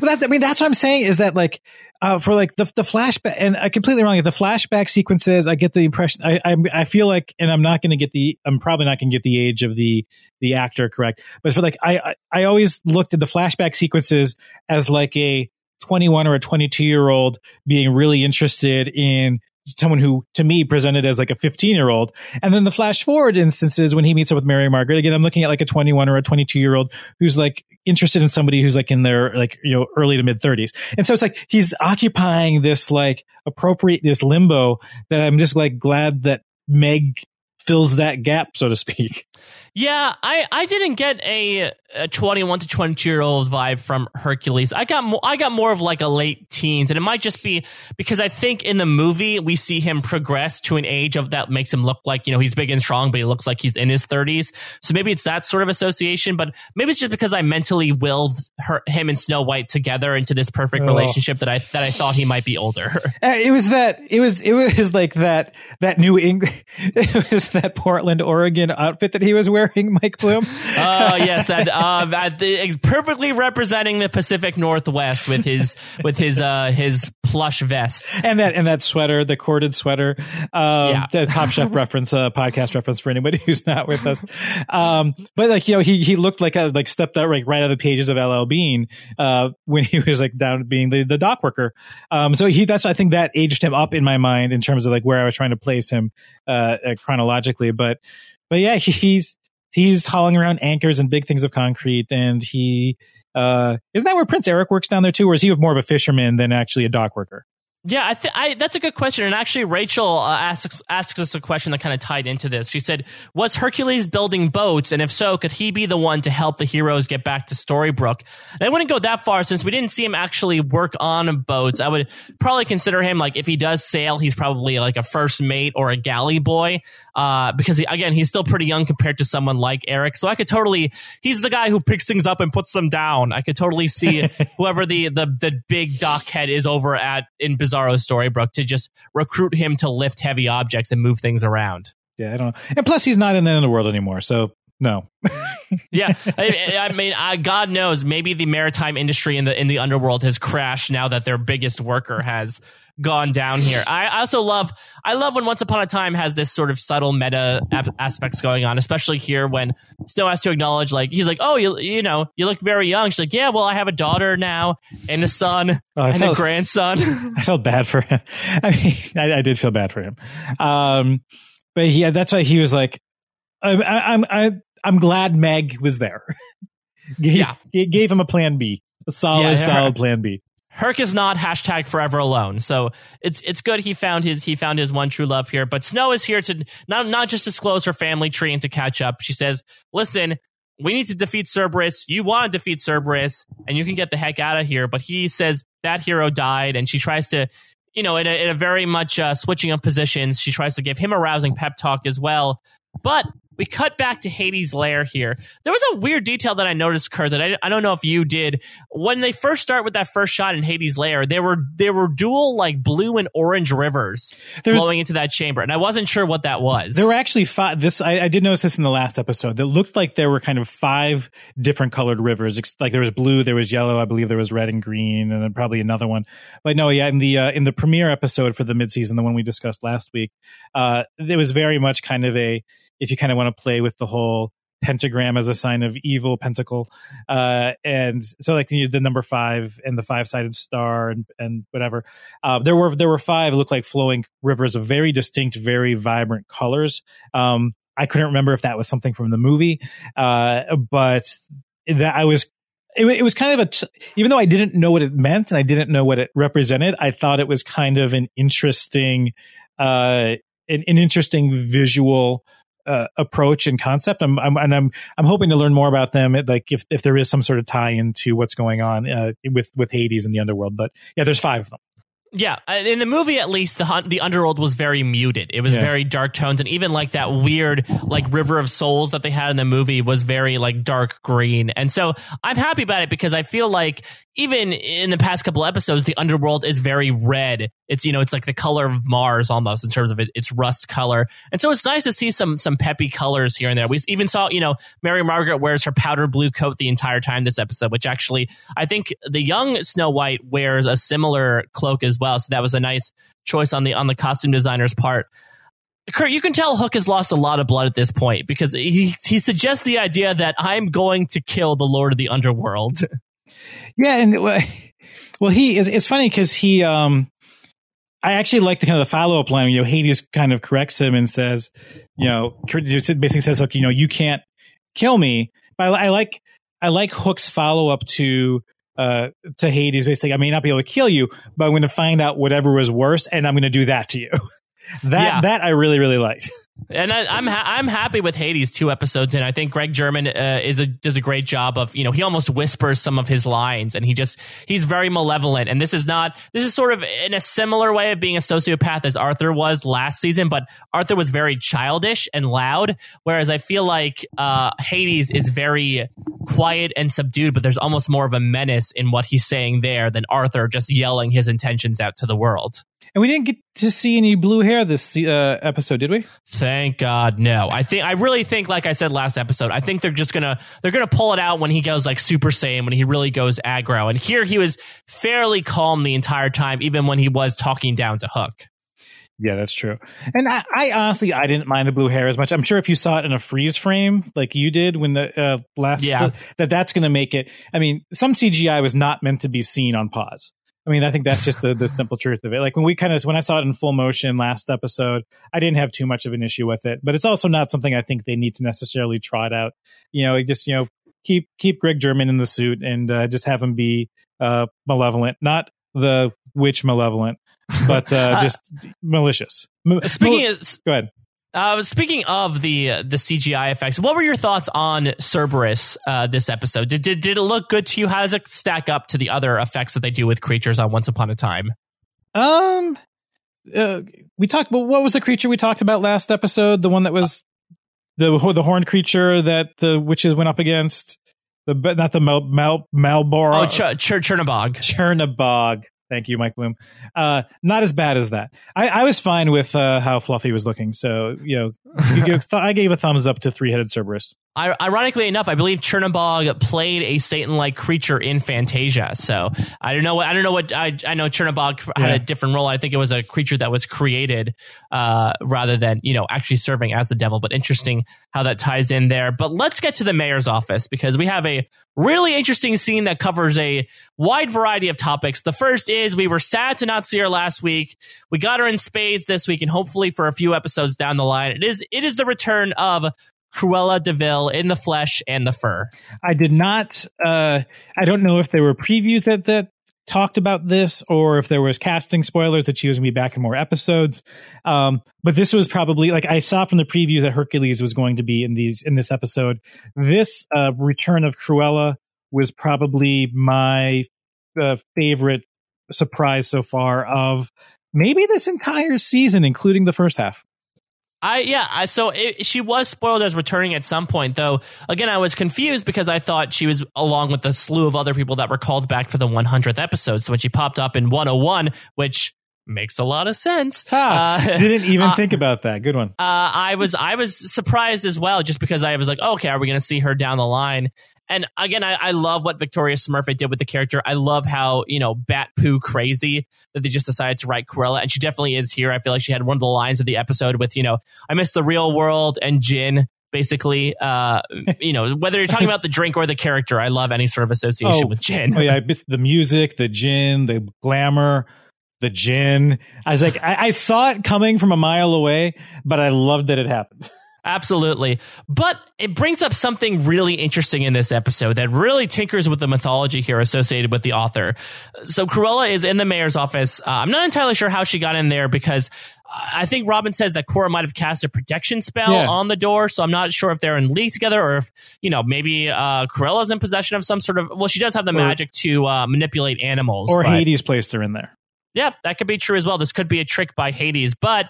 that, I mean, that's what I'm saying is that like uh, for like the the flashback, and I completely wrong. The flashback sequences, I get the impression. I I, I feel like, and I'm not going to get the. I'm probably not going to get the age of the the actor correct. But for like, I, I I always looked at the flashback sequences as like a 21 or a 22 year old being really interested in someone who to me presented as like a 15 year old and then the flash forward instances when he meets up with mary margaret. Again i'm looking at like a 21 or a 22 year old who's like interested in somebody who's like in their like you know early to mid 30s and so it's like he's occupying this like appropriate this limbo that i'm just like glad that meg fills that gap so to speak yeah, I, I didn't get a, a 21 to 22 year old vibe from Hercules. I got more, I got more of like a late teens, and it might just be because I think in the movie we see him progress to an age of that makes him look like you know he's big and strong, but he looks like he's in his 30s. So maybe it's that sort of association, but maybe it's just because I mentally willed her, him and Snow White together into this perfect oh. relationship that I that I thought he might be older. Uh, it was that it was it was like that that new England. It was that Portland, Oregon outfit that he was wearing, Mike Bloom? Oh yes, that, uh, that the, perfectly representing the Pacific Northwest with his with his uh, his plush vest and that and that sweater, the corded sweater. Um, yeah. Top Chef reference, uh, podcast reference for anybody who's not with us. Um, but like you know, he he looked like a, like stepped out like right out of the pages of LL Bean uh, when he was like down being the, the dock worker. Um, so he that's I think that aged him up in my mind in terms of like where I was trying to place him uh, uh chronologically. But but yeah, he's he's hauling around anchors and big things of concrete, and he uh, isn't that where Prince Eric works down there too, or is he more of a fisherman than actually a dock worker? Yeah, I, th- I that's a good question. And actually, Rachel uh, asks asks us a question that kind of tied into this. She said, "Was Hercules building boats? And if so, could he be the one to help the heroes get back to Storybrooke?" And I wouldn't go that far since we didn't see him actually work on boats. I would probably consider him like if he does sail, he's probably like a first mate or a galley boy. Uh, because he, again, he's still pretty young compared to someone like Eric. So I could totally, he's the guy who picks things up and puts them down. I could totally see whoever the the the big dock head is over at in. Bizarre Bizarro Storybrooke to just recruit him to lift heavy objects and move things around. Yeah, I don't know. And plus, he's not in the underworld anymore, so no. yeah, I, I mean, I, God knows, maybe the maritime industry in the in the underworld has crashed now that their biggest worker has gone down here. I also love I love when Once Upon a Time has this sort of subtle meta aspects going on, especially here when Snow has to acknowledge like he's like, "Oh, you you know, you look very young." She's like, "Yeah, well, I have a daughter now and a son oh, and felt, a grandson." I felt bad for him. I mean, I, I did feel bad for him. Um, but yeah, that's why he was like, "I'm I'm I'm, I'm glad Meg was there." gave, yeah, gave him a plan B, a solid, yeah, solid plan B. Herc is not hashtag forever alone. So it's it's good he found his he found his one true love here. But Snow is here to not not just disclose her family tree and to catch up. She says, "Listen, we need to defeat Cerberus. You want to defeat Cerberus, and you can get the heck out of here." But he says that hero died, and she tries to, you know, in a, in a very much uh, switching of positions, she tries to give him a rousing pep talk as well. But we cut back to Hades' lair here. There was a weird detail that I noticed, Kurt, that I, I don't know if you did. When they first start with that first shot in Hades' lair, there were there were dual like blue and orange rivers there, flowing into that chamber, and I wasn't sure what that was. There were actually five. This I, I did notice this in the last episode. That looked like there were kind of five different colored rivers. Like there was blue, there was yellow, I believe there was red and green, and then probably another one. But no, yeah, in the uh, in the premiere episode for the midseason, the one we discussed last week, uh, it was very much kind of a if you kind of want to play with the whole pentagram as a sign of evil pentacle uh, and so like the, the number five and the five sided star and, and whatever. Uh, there were there were five looked like flowing rivers of very distinct very vibrant colors. Um, i couldn't remember if that was something from the movie uh, but that i was it, it, was kind of a even though i didn't know what it meant and i didn't know what it represented i thought it was kind of an interesting uh, an, an interesting visual uh, approach and concept. I'm, I'm, and I'm I'm hoping to learn more about them. Like if if there is some sort of tie into what's going on uh, with with Hades and the underworld. But yeah, there's five of them. Yeah, uh, in the movie at least, the hunt, the underworld was very muted. It was yeah. very dark tones, and even like that weird like River of Souls that they had in the movie was very like dark green. And so I'm happy about it because I feel like even in the past couple episodes, the underworld is very red. It's you know it's like the color of Mars almost in terms of it, its rust color, and so it's nice to see some some peppy colors here and there. We even saw you know Mary Margaret wears her powder blue coat the entire time this episode, which actually I think the young Snow White wears a similar cloak as well. So that was a nice choice on the on the costume designer's part. Kurt, you can tell Hook has lost a lot of blood at this point because he he suggests the idea that I'm going to kill the Lord of the Underworld. Yeah, and well, he is. It's funny because he. um I actually like the kind of the follow up line. You know, Hades kind of corrects him and says, you know, basically says, "Look, you know, you can't kill me." But I, I like I like Hook's follow up to uh to Hades. Basically, I may not be able to kill you, but I'm going to find out whatever was worse, and I'm going to do that to you. that yeah. that I really really liked. And I, am I'm, ha- I'm happy with Hades two episodes in. I think Greg Germann uh, is a does a great job of you know he almost whispers some of his lines and he just he's very malevolent. And this is not this is sort of in a similar way of being a sociopath as Arthur was last season, but Arthur was very childish and loud, whereas I feel like uh, Hades is very quiet and subdued, but there's almost more of a menace in what he's saying there than Arthur just yelling his intentions out to the world. And we didn't get to see any blue hair this uh, episode, did we? Thank God, no. I think I really think, like I said last episode, I think they're just gonna they're gonna pull it out when he goes like Super Saiyan, when he really goes aggro. And here he was fairly calm the entire time, even when he was talking down to Hook. Yeah, that's true. And I, I, honestly, I didn't mind the blue hair as much. I'm sure if you saw it in a freeze frame like you did when the uh, last, Yeah. that that's going to make it. I mean, some CGI was not meant to be seen on pause. I mean, I think that's just the, the simple truth of it. Like when we kind of, when I saw it in full motion last episode, I didn't have too much of an issue with it, but it's also not something I think they need to necessarily trot out. You know, just, you know, keep, keep Greg Germann in the suit and uh, just have him be uh, malevolent, not the witch malevolent, but uh, just malicious. Speaking mal- of, go ahead. Uh, speaking of the uh, the CGI effects, what were your thoughts on Cerberus uh, this episode? Did, did did it look good to you? How does it stack up to the other effects that they do with creatures on Once Upon a Time? Um, uh, we talked. Well, what was the creature we talked about last episode? The one that was the the horned creature that the witches went up against. The but not the Mal Mal Malboro. Oh, Ch- Ch- Chernabog. Chernabog. Thank you, Mike Bloom. Uh, not as bad as that. I, I was fine with uh, how fluffy was looking. So you know, you give, I gave a thumbs up to three headed Cerberus. I, ironically enough, I believe Chernabog played a Satan-like creature in Fantasia. So I don't know what I don't know what I I know Chernabog had Yeah. a different role. I think it was a creature that was created uh, rather than you know actually serving as the devil. But interesting how that ties in there. But let's get to the mayor's office because we have a really interesting scene that covers a wide variety of topics. The first is we were sad to not see her last week. We got her in spades this week, and hopefully for a few episodes down the line, it is it is the return of Cruella De Vil in the flesh and the fur. I did not. Uh, I don't know if there were previews that that talked about this or if there was casting spoilers that she was going to be back in more episodes. Um, but this was probably like I saw from the preview that Hercules was going to be in these in this episode. This uh, return of Cruella was probably my uh, favorite surprise so far of maybe this entire season, including the first half. I yeah, I, so it, she was spoiled as returning at some point, though. Again, I was confused because I thought she was along with a slew of other people that were called back for the 100th episode. So when she popped up in 101, which makes a lot of sense, Ha, uh, didn't even uh, think about that. Good one. uh, I was I was surprised as well, just because I was like, oh, okay, are we going to see her down the line? And again, I, I love what Victoria Smurfit did with the character. I love how you know bat poo crazy that they just decided to write Cruella, and she definitely is here. I feel like she had one of the lines of the episode with you know, I miss the real world and gin. Basically, uh, you know, whether you're talking about the drink or the character, I love any sort of association Oh, with gin. Oh yeah, I miss the music, the gin, the glamour, the gin. I was like, I, I saw it coming from a mile away, but I loved that it happened. Absolutely. But it brings up something really interesting in this episode that really tinkers with the mythology here associated with the author. So Cruella is in the mayor's office. Uh, I'm not entirely sure how she got in there because I think Robin says that Cora might have cast a protection spell Yeah. on the door. So I'm not sure if they're in league together or if, you know, maybe uh, Cruella's in possession of some sort of, well, she does have the Or- magic to uh, manipulate animals. Or but- Hades placed her in there. yeah, that could be true as well. This could be a trick by Hades. But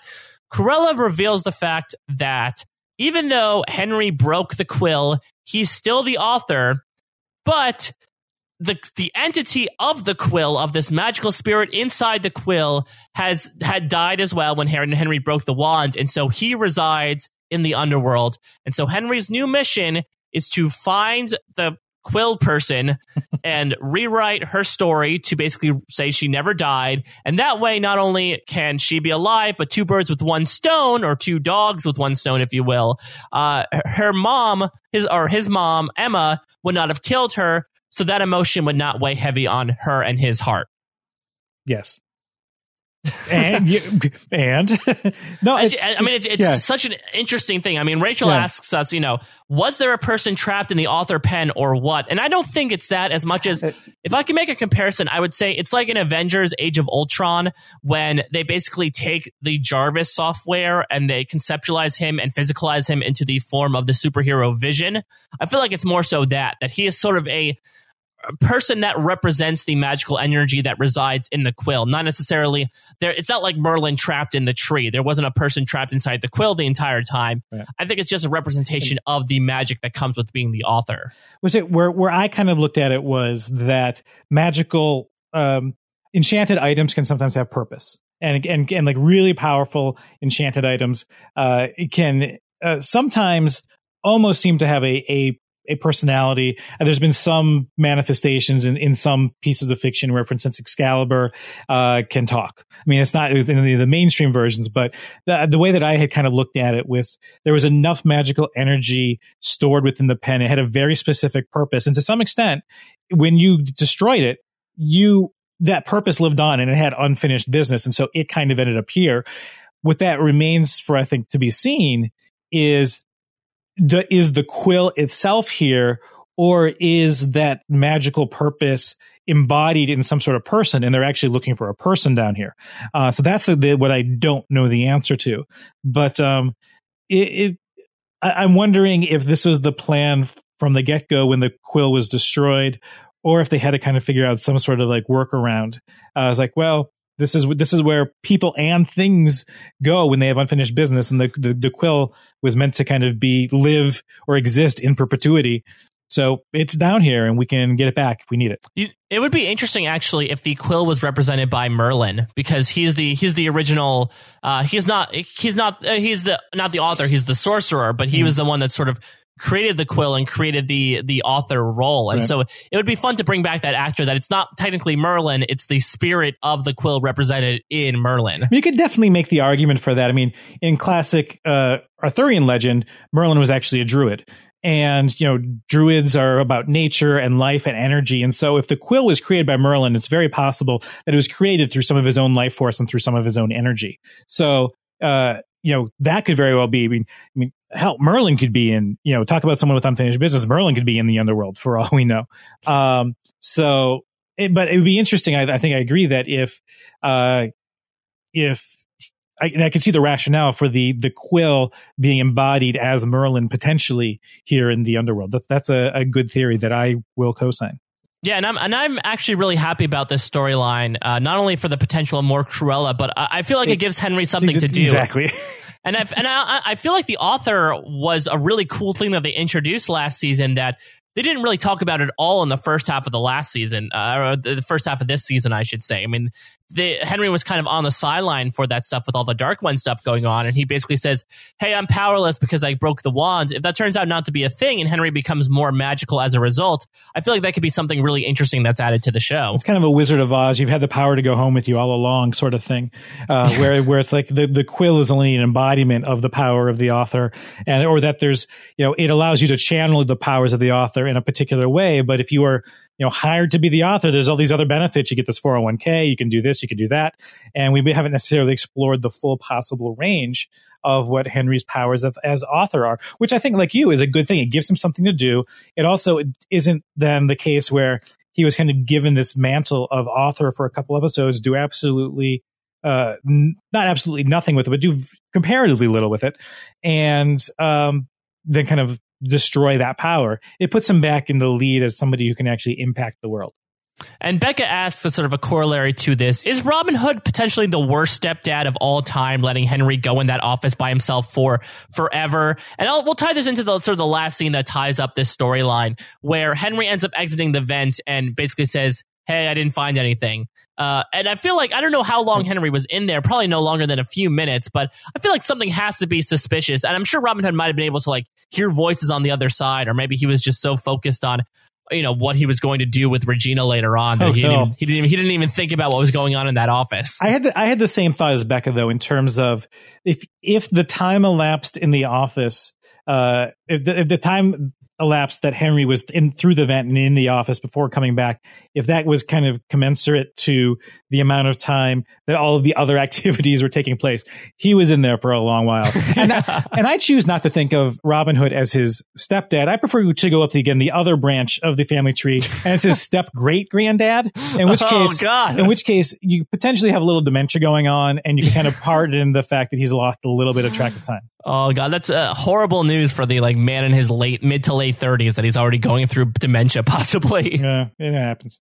Cruella reveals the fact that even though Henry broke the quill, he's still the author, but the the entity of the quill of this magical spirit inside the quill has had died as well when Henry, Henry broke the wand, and so he resides in the underworld. And so Henry's new mission is to find the quill person and rewrite her story to basically say she never died. And that way, not only can she be alive, but two birds with one stone, or two dogs with one stone, if you will. Uh, her mom, his or his mom, Emma, would not have killed her, so that emotion would not weigh heavy on her and his heart. Yes. And you, and no, I, I mean, it's, it's yeah. such an interesting thing. I mean, Rachel Yeah. asks us, you know, was there a person trapped in the author pen or what? And I don't think it's that as much as if I can make a comparison, I would say it's like in Avengers Age of Ultron when they basically take the Jarvis software and they conceptualize him and physicalize him into the form of the superhero Vision. I feel like it's more so that, that he is sort of a person that represents the magical energy that resides in the quill not necessarily there it's not like merlin trapped in the tree there wasn't a person trapped inside the quill the entire time Yeah. i think it's just a representation of the magic that comes with being the author was it where where I kind of looked at it was that magical um, enchanted items can sometimes have purpose. and and, and like really powerful enchanted items uh, can uh, sometimes almost seem to have a a a personality. And there's been some manifestations in, in some pieces of fiction where, for instance, Excalibur uh, can talk. I mean, it's not in the, the mainstream versions, but the, the way that I had kind of looked at it was there was enough magical energy stored within the pen. It had a very specific purpose. And to some extent, when you destroyed it, you that purpose lived on and it had unfinished business. And so it kind of ended up here. What that remains for, I think, to be seen is do, is the quill itself here, or is that magical purpose embodied in some sort of person, and they're actually looking for a person down here? Uh, so that's the, the, what I don't know the answer to. But um, it, it I, I'm wondering if this was the plan from the get go when the quill was destroyed, or if they had to kind of figure out some sort of like workaround. Uh, I was like, well, this is this is where people and things go when they have unfinished business, and the, the, the quill was meant to kind of be live or exist in perpetuity. So it's down here, and we can get it back if we need it. You, it would be interesting, actually, if the quill was represented by Merlin, because he's the he's the original. Uh, he's not he's not uh, he's the not the author. He's the sorcerer, but he mm. was the one that sort of created the quill and created the the author role. And right. so it would be fun to bring back that actor that it's not technically merlin it's the spirit of the quill represented in merlin. You could definitely make the argument for that. I mean in classic uh, arthurian legend merlin was actually a druid. And you know druids are about nature and life and energy. And so if the quill was created by merlin it's very possible that it was created through some of his own life force and through some of his own energy. So uh, you know that could very well be. I mean, I mean, hell, Merlin could be in. You know, talk about someone with unfinished business. Merlin could be in the underworld for all we know. Um, so, it, but it would be interesting. I, I, think I agree that if, uh, if I, I can see the rationale for the the quill being embodied as Merlin potentially here in the underworld. That's that's a, a good theory that I will co-sign. Yeah, and I'm and I'm actually really happy about this storyline. Uh, not only for the potential of more Cruella, but I, I feel like it, it gives Henry something to do. Exactly. And I and I, I feel like the author was a really cool thing that they introduced last season that they didn't really talk about it all in the first half of the last season, uh, or the first half of this season, I should say. I mean, the, Henry was kind of on the sideline for that stuff with all the Dark One stuff going on, and he basically says, "Hey, I'm powerless because I broke the wand." If that turns out not to be a thing, and Henry becomes more magical as a result, I feel like that could be something really interesting that's added to the show. It's kind of a Wizard of Oz. You've had the power to go home with you all along, sort of thing, uh, where where it's like the the quill is only an embodiment of the power of the author, and or that there's you know it allows you to channel the powers of the author in a particular way. But if you are you know hired to be the author there's all these other benefits. You get this 401k you can do this you can do that. And we haven't necessarily explored the full possible range of what henry's powers of, as author are which i think like you is a good thing. It gives him something to do. It also isn't then the case where he was kind of given this mantle of author for a couple episodes do absolutely uh, n- not absolutely nothing with it, but do comparatively little with it, and um, then kind of destroy that power. It puts him back in the lead as somebody who can actually impact the world. And Becca asks as sort of a corollary to this Is Robin Hood potentially the worst stepdad of all time, letting Henry go in that office by himself for forever? And I'll, we'll tie this into the sort of the last scene that ties up this storyline, where Henry ends up exiting the vent and basically says, Hey, I didn't find anything. Uh, and I feel like I don't know how long Henry was in there, probably no longer than a few minutes, but I feel like something has to be suspicious. And I'm sure Robin Hood might have been able to like hear voices on the other side, or maybe he was just so focused on you know what he was going to do with Regina later on that oh, he, didn't no. even, he didn't even, he didn't even think about what was going on in that office. I had the, I had the same thought as Becca though in terms of if if the time elapsed in the office uh, if the, if the time elapsed that Henry was in through the vent and in the office before coming back, if that was kind of commensurate to the amount of time that all of the other activities were taking place, he was in there for a long while. And, I, and I choose not to think of Robin Hood as his stepdad. I prefer you to go up to again the other branch of the family tree, and it's his step great granddad. In which oh, case, oh, in which case, you potentially have a little dementia going on, and you kind of pardon the fact that he's lost a little bit of track of time. Oh God, that's uh, horrible news for the like man in his late mid to late thirties that he's already going through dementia, possibly. Yeah, it happens.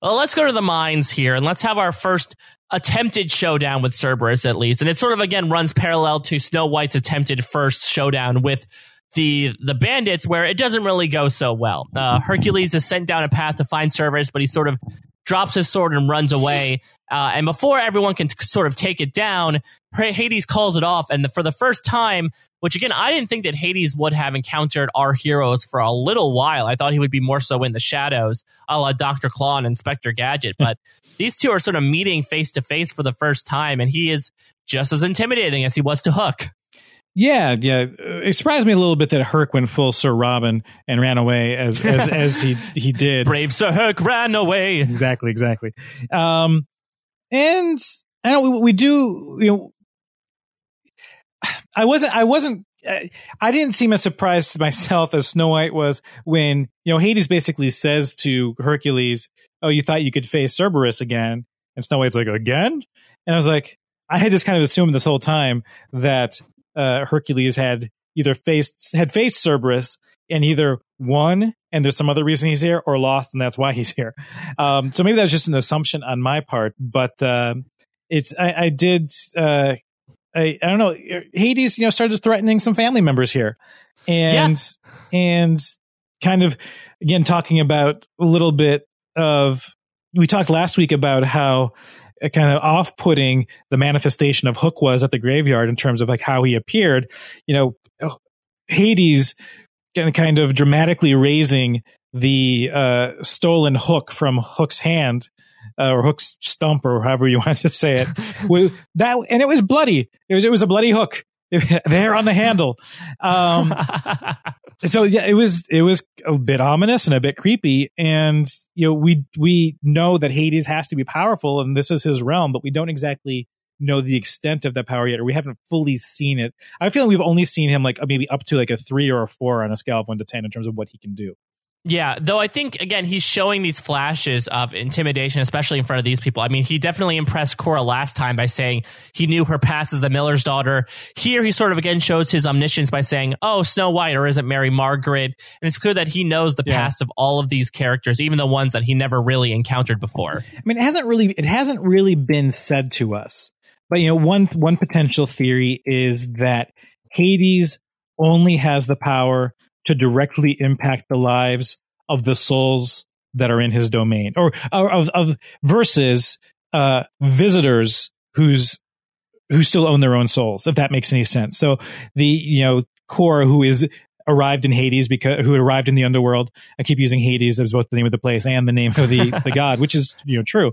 Well, let's go to the mines here and let's have our first attempted showdown with Cerberus at least. And it sort of again runs parallel to Snow White's attempted first showdown with the the bandits where it doesn't really go so well. Uh, Hercules is sent down a path to find Cerberus, but he sort of drops his sword and runs away. Uh, and before everyone can t- sort of take it down, Hades calls it off. And the, for the first time, which again, I didn't think that Hades would have encountered our heroes for a little while. I thought he would be more so in the shadows, a la Dr. Claw and Inspector Gadget. But these two are sort of meeting face to face for the first time, and he is just as intimidating as he was to Hook. Yeah, yeah. It surprised me a little bit that Herc went full Sir Robin and ran away as as, as he he did. Brave Sir Herc ran away. Exactly, exactly. Um, and I know we, we do. You know, I wasn't. I wasn't. I didn't seem as surprised to myself as Snow White was when you know Hades basically says to Hercules, "Oh, you thought you could face Cerberus again?" And Snow White's like, "Again?" And I was like, I had just kind of assumed this whole time that uh, Hercules had either faced had faced Cerberus and either won, and there's some other reason he's here, or lost, and that's why he's here. Um, so maybe that's just an assumption on my part, but uh, it's I, I did. Uh, I, I don't know. Hades, you know, started threatening some family members here, and yeah. and kind of again talking about a little bit of. We talked last week about how uh, kind of off-putting the manifestation of Hook was at the graveyard in terms of like how he appeared. You know, Hades kind of dramatically raising the uh, stolen hook from Hook's hand uh, or Hook's stump or however you want to say it. that and it was bloody. It was it was a bloody hook there on the handle. Um, so yeah, it was it was a bit ominous and a bit creepy. And you know, we we know that Hades has to be powerful, and this is his realm, but we don't exactly know the extent of that power yet, or we haven't fully seen it. I feel like we've only seen him like maybe up to like a three or a four on a scale of one to ten in terms of what he can do. Yeah, though I think again he's showing these flashes of intimidation, especially in front of these people. I mean, he definitely impressed Cora last time by saying he knew her past as the Miller's daughter. Here, he sort of again shows his omniscience by saying, "Oh, Snow White, or is it Mary Margaret?" And it's clear that he knows the yeah. past of all of these characters, even the ones that he never really encountered before. I mean, it hasn't really it hasn't really been said to us, but you know, one one potential theory is that Hades only has the power to directly impact the lives of the souls that are in his domain or, or of, of versus uh, visitors who's who still own their own souls if that makes any sense so the you know Cora who is arrived in Hades because who arrived in the underworld. I keep using Hades as both the name of the place and the name of the the god, which is you know true.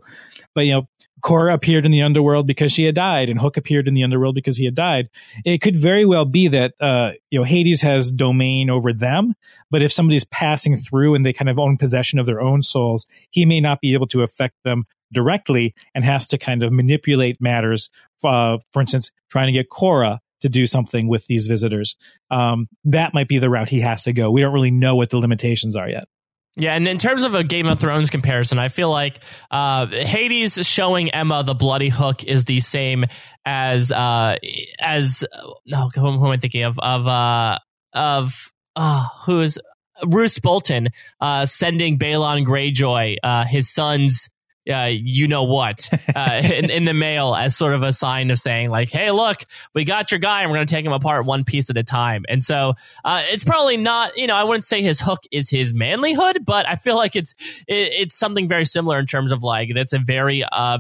But you know Cora appeared in the underworld because she had died, and Hook appeared in the underworld because he had died. It could very well be that uh, you know Hades has domain over them, but if somebody's passing through and they kind of own possession of their own souls, he may not be able to affect them directly and has to kind of manipulate matters. Uh, for instance, trying to get Cora to do something with these visitors. Um, that might be the route he has to go. We don't really know what the limitations are yet. Yeah, and in terms of a Game of Thrones comparison, I feel like uh, Hades showing Emma the bloody hook is the same as uh, as no, who, who am I thinking of? Of uh, of uh, who is Roose Bolton uh, sending Balon Greyjoy uh, his son's uh, you know what uh, in, in, the mail as sort of a sign of saying like, hey, look, we got your guy and we're going to take him apart one piece at a time. And so uh, it's probably not, you know, I wouldn't say his hook is his manlyhood, but I feel like it's it, it's something very similar in terms of like that's a very uh,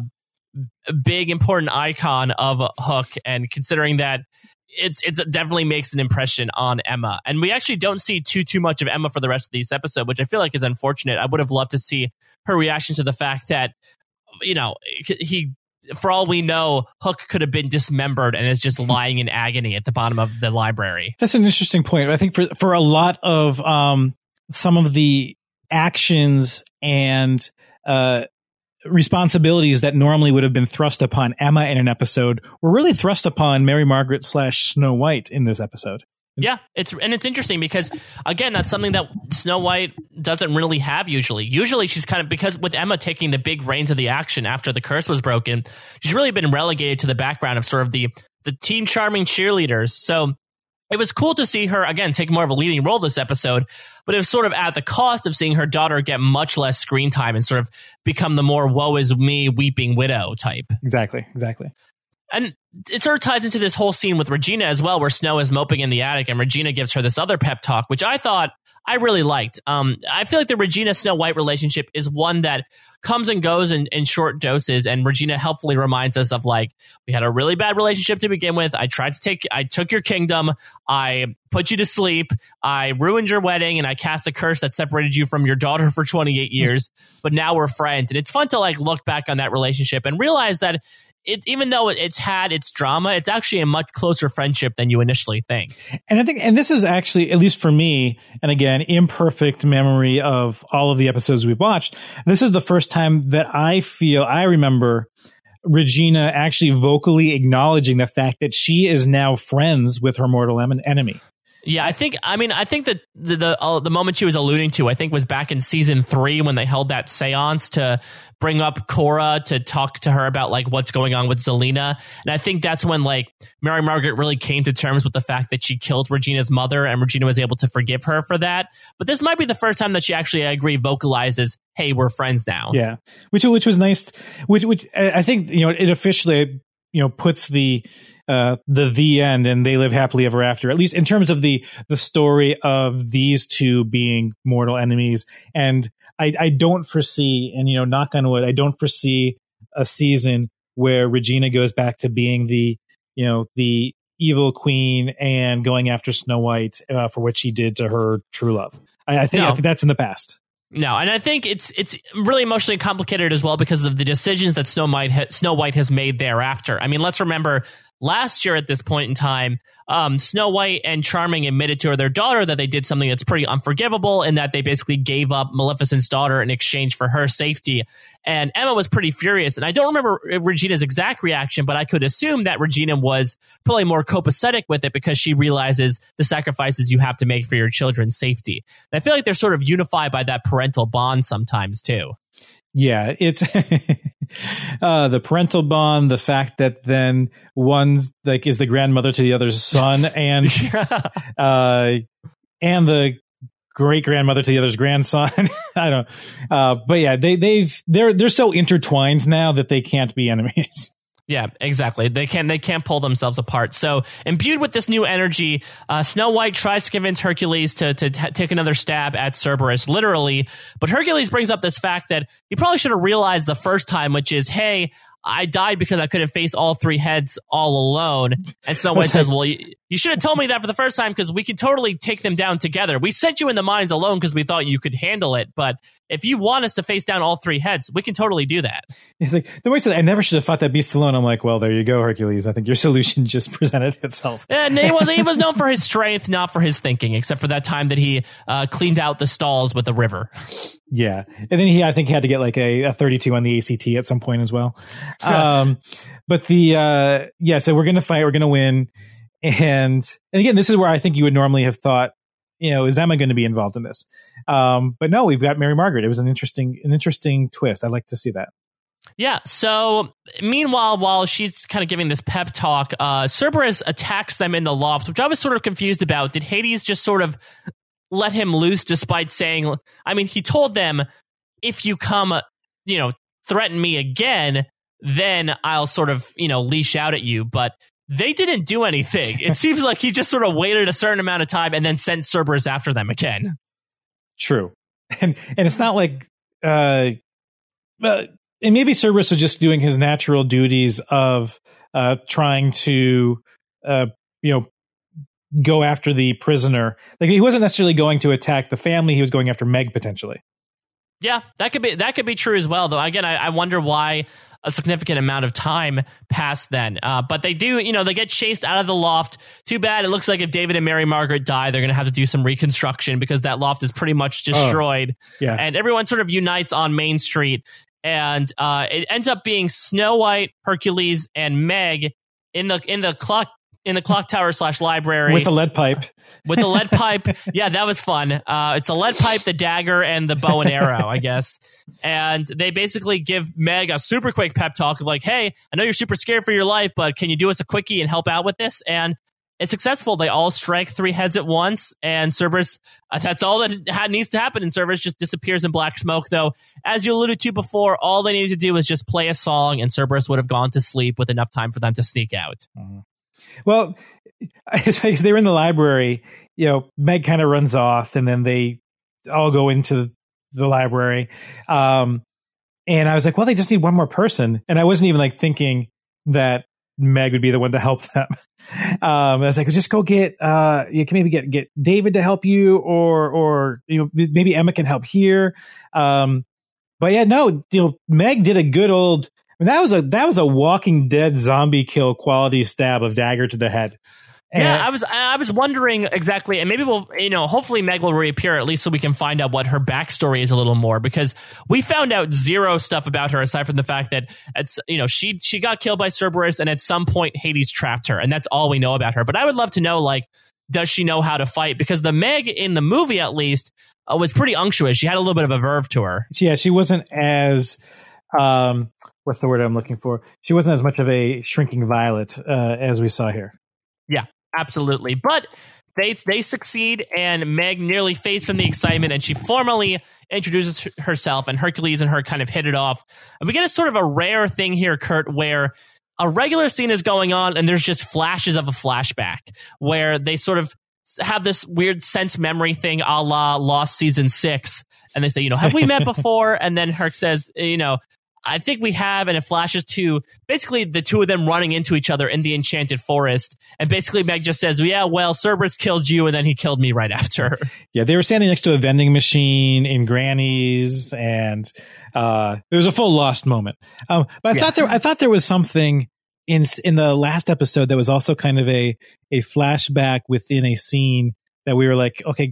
big important icon of a hook. And considering that it's it's it definitely makes an impression on Emma. And we actually don't see too too much of Emma for the rest of this episode, which I feel like is unfortunate. I would have loved to see her reaction to the fact that you know he for all we know, Hook could have been dismembered and is just lying in agony at the bottom of the library. That's an interesting point. I think for for a lot of um, some of the actions and uh, responsibilities that normally would have been thrust upon Emma in an episode were really thrust upon Mary Margaret slash Snow White in this episode. Yeah, it's and it's interesting because again, that's something that Snow White doesn't really have usually. Usually, she's kind of because with Emma taking the big reins of the action after the curse was broken, she's really been relegated to the background of sort of the the team charming cheerleaders. So it was cool to see her again take more of a leading role this episode, but it was sort of at the cost of seeing her daughter get much less screen time and sort of become the more woe is me weeping widow type. Exactly, exactly. And it sort of ties into this whole scene with Regina as well, where Snow is moping in the attic and Regina gives her this other pep talk, which I thought I really liked. Um, I feel like the Regina Snow White relationship is one that comes and goes in, in short doses. And Regina helpfully reminds us of like, we had a really bad relationship to begin with. I tried to take, I took your kingdom. I put you to sleep. I ruined your wedding and I cast a curse that separated you from your daughter for 28 years. but now we're friends. And it's fun to like look back on that relationship and realize that it, even though it's had its drama, it's actually a much closer friendship than you initially think. And I think, and this is actually, at least for me, and again, imperfect memory of all of the episodes we've watched. This is the first time that I feel, I remember Regina actually vocally acknowledging the fact that she is now friends with her mortal enemy. Yeah, I think. I mean, I think that the the, uh, the moment she was alluding to, I think, was back in season three when they held that séance to bring up Cora to talk to her about like what's going on with Zelena, and I think that's when like Mary Margaret really came to terms with the fact that she killed Regina's mother, and Regina was able to forgive her for that. But this might be the first time that she actually, I agree, vocalizes, "Hey, we're friends now." Yeah, which which was nice. Which which I think you know it officially you know puts the uh, the the end and they live happily ever after. At least in terms of the the story of these two being mortal enemies. And I I don't foresee, and you know, knock on wood, I don't foresee a season where Regina goes back to being the you know the evil queen and going after Snow White uh, for what she did to her true love. I, I think no. I think that's in the past. No, and I think it's it's really emotionally complicated as well because of the decisions that Snow White ha- Snow White has made thereafter. I mean, let's remember last year at this point in time, um, Snow White and Charming admitted to her, their daughter that they did something that's pretty unforgivable in that they basically gave up Maleficent's daughter in exchange for her safety. And Emma was pretty furious. And I don't remember Regina's exact reaction, but I could assume that Regina was probably more copacetic with it because she realizes the sacrifices you have to make for your children's safety. And I feel like they're sort of unified by that parental bond sometimes too. Yeah, it's uh, the parental bond, the fact that then one like is the grandmother to the other's son, and uh, and the great grandmother to the other's grandson. I don't, uh, but yeah, they they've they're they're so intertwined now that they can't be enemies. Yeah, exactly. They can they can't pull themselves apart. So imbued with this new energy, uh, Snow White tries to convince Hercules to to t- take another stab at Cerberus, literally. But Hercules brings up this fact that he probably should have realized the first time, which is, hey, I died because I couldn't face all three heads all alone. And Snow White says, well, you, you, should have told me that for the first time because we could totally take them down together. We sent you in the mines alone because we thought you could handle it. But if you want us to face down all three heads, we can totally do that. He's like, the way said, I never should have fought that beast alone. I'm like, well, there you go, Hercules. I think your solution just presented itself. And he was, he was known for his strength, not for his thinking, except for that time that he uh, cleaned out the stalls with the river. Yeah. And then he, I think, he had to get like a, a 32 on the ACT at some point as well. um, but the, uh, yeah, so we're going to fight, we're going to win. And, and again, this is where I think you would normally have thought, you know, is Emma going to be involved in this? Um, but no, we've got Mary Margaret. It was an interesting, an interesting twist. I'd like to see that. Yeah. So meanwhile, while she's kind of giving this pep talk, uh, Cerberus attacks them in the loft, which I was sort of confused about. Did Hades just sort of let him loose despite saying, I mean, he told them, if you come, you know, threaten me again, then I'll sort of, you know, leash out at you. But they didn't do anything. It seems like he just sort of waited a certain amount of time and then sent Cerberus after them again. True. And and it's not like uh, uh and maybe Cerberus was just doing his natural duties of uh trying to uh you know go after the prisoner. Like he wasn't necessarily going to attack the family; he was going after Meg potentially. Yeah, that could be that could be true as well. Though again, I, I wonder why a significant amount of time passed then. Uh, but they do, you know, they get chased out of the loft. Too bad. It looks like if David and Mary Margaret die, they're going to have to do some reconstruction because that loft is pretty much oh, destroyed. Oh, yeah. And everyone sort of unites on Main Street. And uh, it ends up being Snow White, Hercules, and Meg in the in the clock in the clock tower slash library with the lead pipe. With the lead pipe, yeah, that was fun. Uh, it's the lead pipe, the dagger, and the bow and arrow, I guess. And they basically give Meg a super quick pep talk of like, "Hey, I know you're super scared for your life, but can you do us a quickie and help out with this?" And it's successful. They all strike three heads at once, and Cerberus. Uh, that's all that needs to happen. And Cerberus just disappears in black smoke. Though, as you alluded to before, all they needed to do was just play a song, and Cerberus would have gone to sleep with enough time for them to sneak out. Mm-hmm. Well, they were in the library. You know, Meg kind of runs off, and then they all go into the library. Um, and I was like, well, they just need one more person. And I wasn't even like thinking that Meg would be the one to help them. Um, I was like, just go get, uh, you can maybe get, get David to help you or, or, you know, maybe Emma can help here. Um, but yeah, no, you know, Meg did a good old, I mean, that was a, that was a walking dead zombie kill quality stab of dagger to the head. And yeah, I was I was wondering exactly, and maybe we'll you know hopefully Meg will reappear at least so we can find out what her backstory is a little more because we found out zero stuff about her aside from the fact that it's you know she she got killed by Cerberus and at some point Hades trapped her and that's all we know about her. But I would love to know like does she know how to fight because the Meg in the movie at least uh, was pretty unctuous. She had a little bit of a verve to her. Yeah, she wasn't as um what's the word I'm looking for? She wasn't as much of a shrinking violet uh, as we saw here. Yeah, absolutely. But they they succeed, and Meg nearly fades from the excitement, and she formally introduces herself, and Hercules and her kind of hit it off. And we get a sort of a rare thing here, Kurt, where a regular scene is going on, and there's just flashes of a flashback where they sort of have this weird sense memory thing a la Lost season six. And they say, you know, have we met before? and then Herc says, you know, I think we have, and it flashes to basically the two of them running into each other in the enchanted forest. And basically, Meg just says, "Yeah, well, Cerberus killed you, and then he killed me right after." Yeah, they were standing next to a vending machine in Granny's, and uh, it was a full lost moment. Um, but I yeah. thought there, I thought there was something in in the last episode that was also kind of a a flashback within a scene that we were like, okay,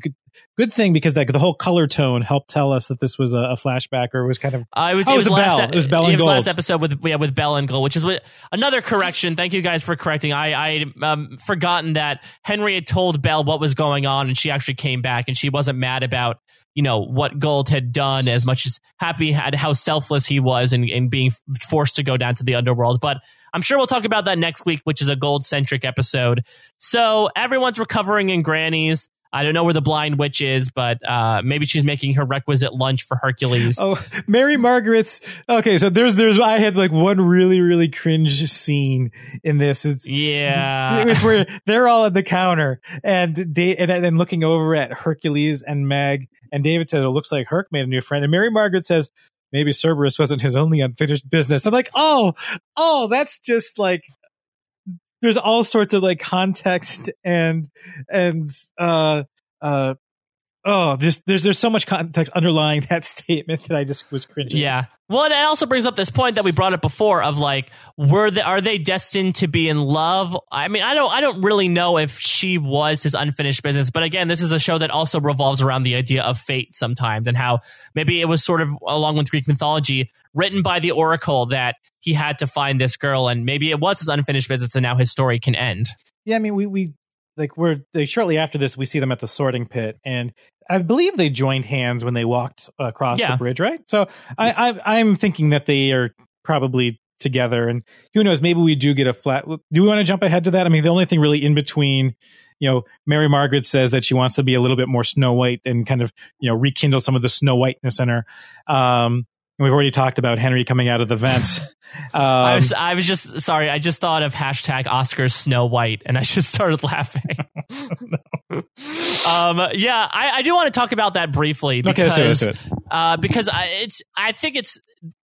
good, thing because like the whole color tone helped tell us that this was a, a flashback or was kind of. Uh, it was. Oh, it was, it was last. E- it was Belle and it was last episode with yeah with Belle and Gold, which is what, another correction. Thank you guys for correcting. I I um forgotten that Henry had told Belle what was going on, and she actually came back, and she wasn't mad about you know what Gold had done as much as happy at how selfless he was and in, in being forced to go down to the underworld. But I'm sure we'll talk about that next week, which is a Gold centric episode. So everyone's recovering in Granny's. I don't know where the blind witch is, but uh, maybe she's making her requisite lunch for Hercules. Oh, Mary Margaret's okay. So there's there's I had like one really really cringe scene in this. It's yeah, it's where they're all at the counter and da- and then looking over at Hercules and Meg, and David says it looks like Herc made a new friend, and Mary Margaret says maybe Cerberus wasn't his only unfinished business. I'm like, oh, oh, that's just like there's all sorts of like context and and uh uh oh just there's there's so much context underlying that statement that I just was cringing. Yeah. Well, it also brings up this point that we brought up before of like, were they are they destined to be in love? I mean, I don't I don't really know if she was his unfinished business, but again, this is a show that also revolves around the idea of fate sometimes and how maybe it was sort of along with Greek mythology written by the oracle that he had to find this girl, and maybe it was his unfinished business, and now his story can end. Yeah, I mean, we we like we're they, shortly after this, we see them at the sorting pit, and I believe they joined hands when they walked across yeah. the bridge, right? So I, I I'm thinking that they are probably together, and who knows? Maybe we do get a flat. Do we want to jump ahead to that? I mean, the only thing really in between you know, Mary Margaret says that she wants to be a little bit more Snow White and kind of, you know, rekindle some of the Snow Whiteness in her. Um, We've already talked about Henry coming out of the vents. Um, I was I was just sorry. I just thought of hashtag Oscar Snow White, and I just started laughing. um, yeah, I, I, do want to talk about that briefly because okay, let's do it, let's do it. Uh, because I, it's I think it's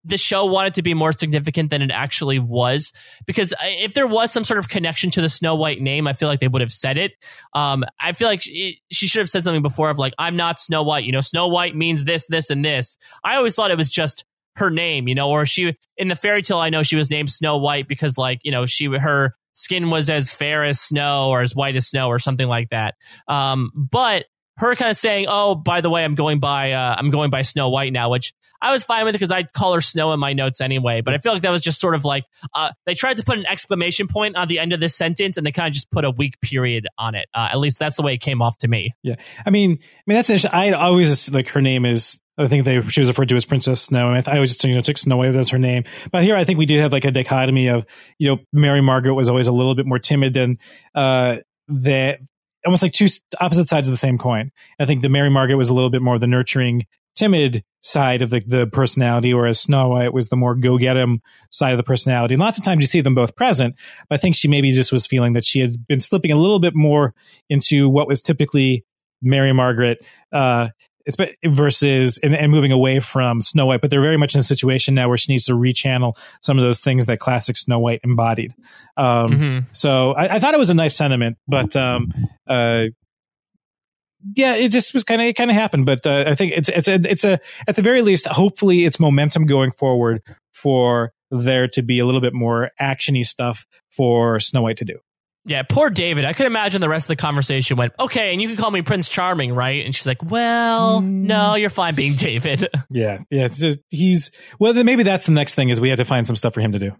the show wanted to be more significant than it actually was because if there was some sort of connection to the Snow White name, I feel like they would have said it. Um, I feel like she, she, should have said something before of like, I'm not Snow White. You know, Snow White means this, this, and this. I always thought it was just her name, you know, or she in the fairy tale I know she was named Snow White because like, you know, she her skin was as fair as snow or as white as snow or something like that. Um, but her kind of saying, "Oh, by the way, I'm going by uh, I'm going by Snow White now," which I was fine with because I call her Snow in my notes anyway. But I feel like that was just sort of like uh, they tried to put an exclamation point on the end of this sentence, and they kind of just put a weak period on it. Uh, at least that's the way it came off to me. Yeah, I mean, I mean that's interesting. I always like her name is I think they she was referred to as Princess Snow, and I, th- I always just you know took Snow White as her name. But here, I think we do have like a dichotomy of you know Mary Margaret was always a little bit more timid than uh, that almost like two opposite sides of the same coin. I think the Mary Margaret was a little bit more the nurturing timid side of the, the personality, whereas Snow White was the more go get him side of the personality. And lots of times you see them both present. But I think she maybe just was feeling that she had been slipping a little bit more into what was typically Mary Margaret, uh, versus and, and, moving away from Snow White, but they're very much in a situation now where she needs to rechannel some of those things that classic Snow White embodied. Um, mm-hmm. So I, I, thought it was a nice sentiment, but um, uh, yeah, it just was kind of it kind of happened. But uh, I think it's it's a, it's a at the very least, hopefully, it's momentum going forward for there to be a little bit more actiony stuff for Snow White to do. Yeah, poor David. I could imagine the rest of the conversation went, okay, and you can call me Prince Charming, right? And she's like, well, mm. no, you're fine being David. yeah, yeah. He's, well, then maybe that's the next thing is we have to find some stuff for him to do.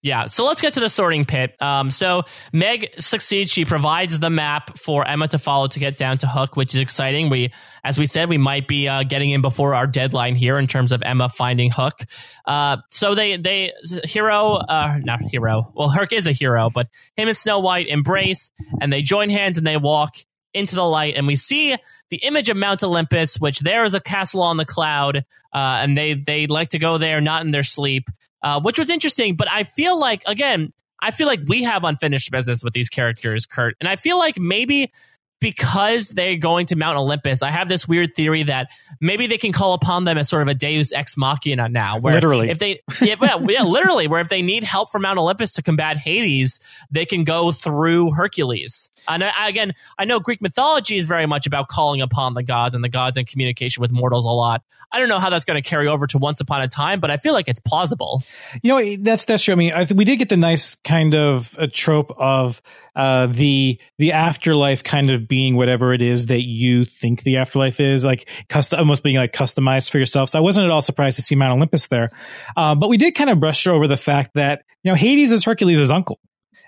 Yeah, so let's get to the sorting pit. Um, so Meg succeeds. She provides the map for Emma to follow to get down to Hook, which is exciting. We, as we said, we might be uh, getting in before our deadline here in terms of Emma finding Hook. Uh, so they, they, hero, uh, not hero. Well, Hook is a hero, but him and Snow White embrace and they join hands and they walk into the light and we see the image of Mount Olympus, which there is a castle on the cloud, uh, and they they like to go there, not in their sleep uh, which was interesting. But I feel like, again, I feel like we have unfinished business with these characters, Kurt. And I feel like maybe because they're going to Mount Olympus, I have this weird theory that maybe they can call upon them as sort of a Deus ex machina now. Where literally, if they, yeah, yeah, literally, where if they need help from Mount Olympus to combat Hades, they can go through Hercules. And I, again, I know Greek mythology is very much about calling upon the gods and the gods in communication with mortals a lot. I don't know how that's going to carry over to Once Upon a Time, but I feel like it's plausible. You know, that's that's true. I mean, I th- we did get the nice kind of a trope of uh, the the afterlife kind of being whatever it is that you think the afterlife is, like custom, almost being like customized for yourself. So I wasn't at all surprised to see Mount Olympus there, uh, but we did kind of brush over the fact that you know Hades is Hercules' uncle.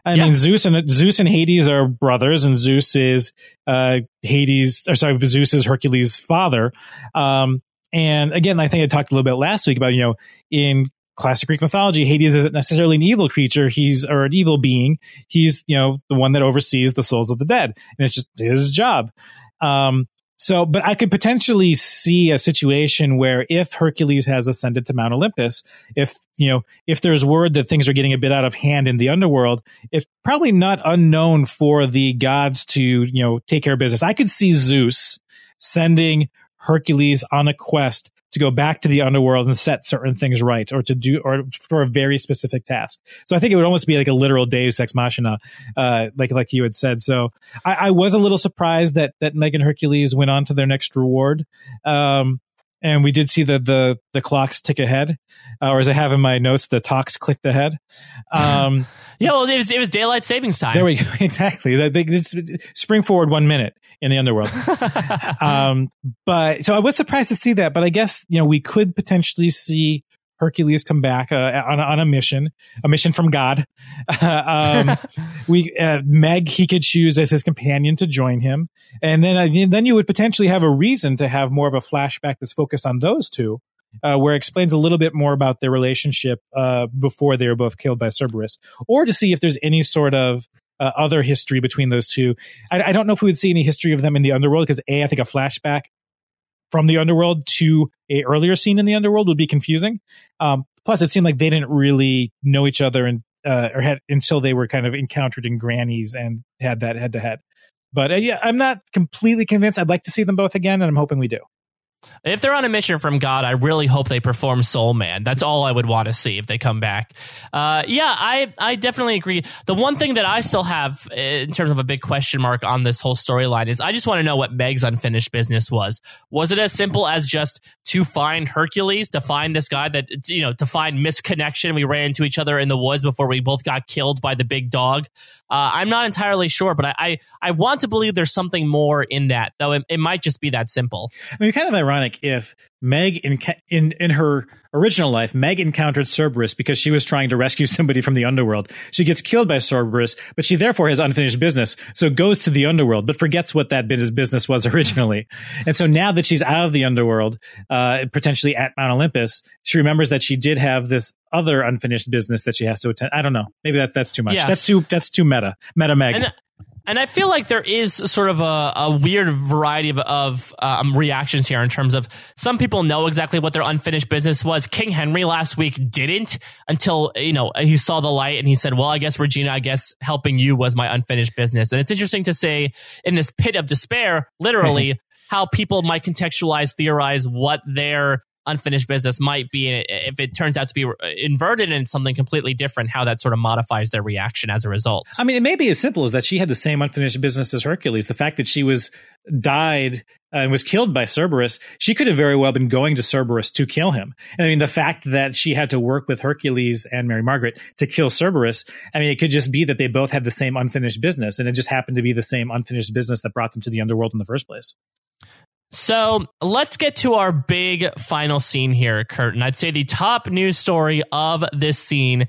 I yeah. mean, Zeus and Zeus and Hades are brothers, and Zeus is uh, Hades, or sorry, Zeus is Hercules' father. Um, and again, I think I talked a little bit last week about you know in classic Greek mythology, Hades isn't necessarily an evil creature. He's or an evil being. He's you know the one that oversees the souls of the dead, and it's just his job. Um, so, but I could potentially see a situation where if Hercules has ascended to Mount Olympus, if, you know, if there's word that things are getting a bit out of hand in the underworld, it's probably not unknown for the gods to, you know, take care of business. I could see Zeus sending Hercules on a quest to go back to the underworld and set certain things right or to do or for a very specific task. So I think it would almost be like a literal deus ex machina, uh, like, like you had said. So I, I, was a little surprised that, that Megan Hercules went on to their next reward. Um, and we did see the, the, the clocks tick ahead, uh, or as I have in my notes, the talks clicked ahead. Um, yeah, well, it was, it was daylight savings time. There we go. Exactly. They, they, spring forward one minute in the underworld. um, but so I was surprised to see that, but I guess, you know, we could potentially see Hercules come back uh, on, a, on a mission, a mission from God. um, we uh, Meg he could choose as his companion to join him, and then uh, then you would potentially have a reason to have more of a flashback that's focused on those two, uh, where it explains a little bit more about their relationship uh, before they were both killed by Cerberus, or to see if there's any sort of uh, other history between those two. I, I, don't know if we would see any history of them in the underworld because a I think a flashback from the underworld to a earlier scene in the underworld would be confusing. Um, plus, it seemed like they didn't really know each other and uh, or had until they were kind of encountered in Granny's and had that head to head. But uh, yeah, I'm not completely convinced. I'd like to see them both again, and I'm hoping we do. If they're on a mission from God, I really hope they perform Soul Man. That's all I would want to see if they come back. Uh, yeah, I I definitely agree. The one thing that I still have in terms of a big question mark on this whole storyline is I just want to know what Meg's unfinished business was. Was it as simple as just to find Hercules, to find this guy that you know, to find misconnection? We ran into each other in the woods before we both got killed by the big dog. Uh, I'm not entirely sure, but I, I, I want to believe there's something more in that, though. It, it might just be that simple. I mean, kind of ironic if Meg in in in her original life, Meg encountered Cerberus because she was trying to rescue somebody from the underworld. She gets killed by Cerberus, but she therefore has unfinished business, so goes to the underworld, but forgets what that business was originally. and so now that she's out of the underworld, uh, potentially at Mount Olympus, she remembers that she did have this other unfinished business that she has to attend. I don't know. Maybe that that's too much. Yeah. That's too that's too meta. Meta Meg. And, And I feel like there is sort of a, a weird variety of, of um, reactions here in terms of some people know exactly what their unfinished business was. King Henry last week didn't until, you know, he saw the light and he said, well, I guess Regina, I guess helping you was my unfinished business. And it's interesting to say in this pit of despair, literally, how people might contextualize, theorize what their unfinished business might be if it turns out to be inverted and something completely different how that sort of modifies their reaction as a result. I mean it may be as simple as that she had the same unfinished business as hercules. The fact that she was died uh, and was killed by cerberus she could have very well been going to cerberus to kill him. I mean the fact that she had to work with hercules and mary margaret to kill cerberus i mean it could just be that they both had the same unfinished business and it just happened to be the same unfinished business that brought them to the underworld in the first place so let's get to our big final scene here, Curtin. I'd say the top news story of this scene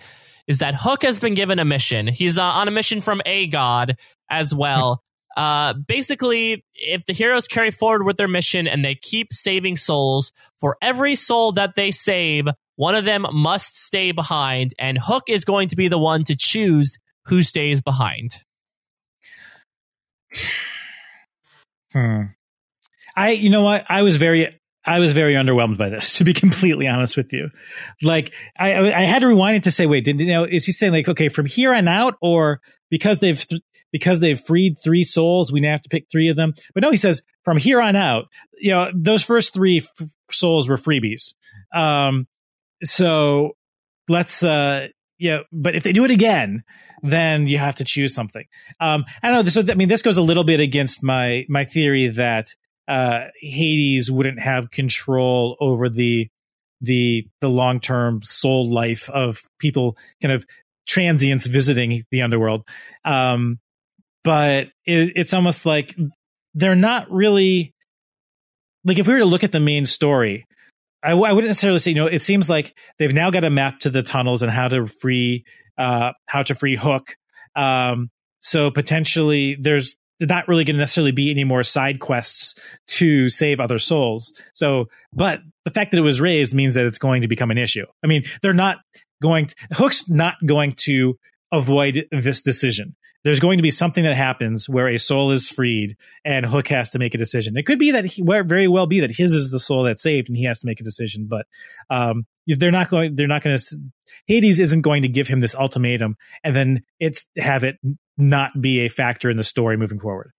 is that Hook has been given a mission. He's uh, on a mission from a god as well. Uh, basically, if the heroes carry forward with their mission and they keep saving souls, for every soul that they save, one of them must stay behind, and Hook is going to be the one to choose who stays behind. Hmm. I, you know what? I was very, I was very underwhelmed by this, to be completely honest with you. Like, I, I had to rewind it to say, wait, didn't you know? Is he saying like, okay, from here on out, or because they've th- because they've freed three souls, we now have to pick three of them? But no, he says from here on out. You know, those first three f- souls were freebies. Um, so let's, uh, yeah, but if they do it again, then you have to choose something. Um, I don't know. So, I mean, this goes a little bit against my my theory that uh, Hades wouldn't have control over the the the long term soul life of people, kind of transients visiting the underworld. Um, but it, it's almost like they're not really like if we were to look at the main story. I, I wouldn't necessarily say you know. It seems like they've now got a map to the tunnels and how to free uh, how to free Hook. Um, so potentially there's not really going to necessarily be any more side quests to save other souls. So, but the fact that it was raised means that it's going to become an issue. I mean, they're not going to, Hook's not going to avoid this decision. There's going to be something that happens where a soul is freed and Hook has to make a decision. It could be that he, very well be that his is the soul that's saved and he has to make a decision, but um, they're not going. They're not going to. Hades isn't going to give him this ultimatum and then it's have it not be a factor in the story moving forward.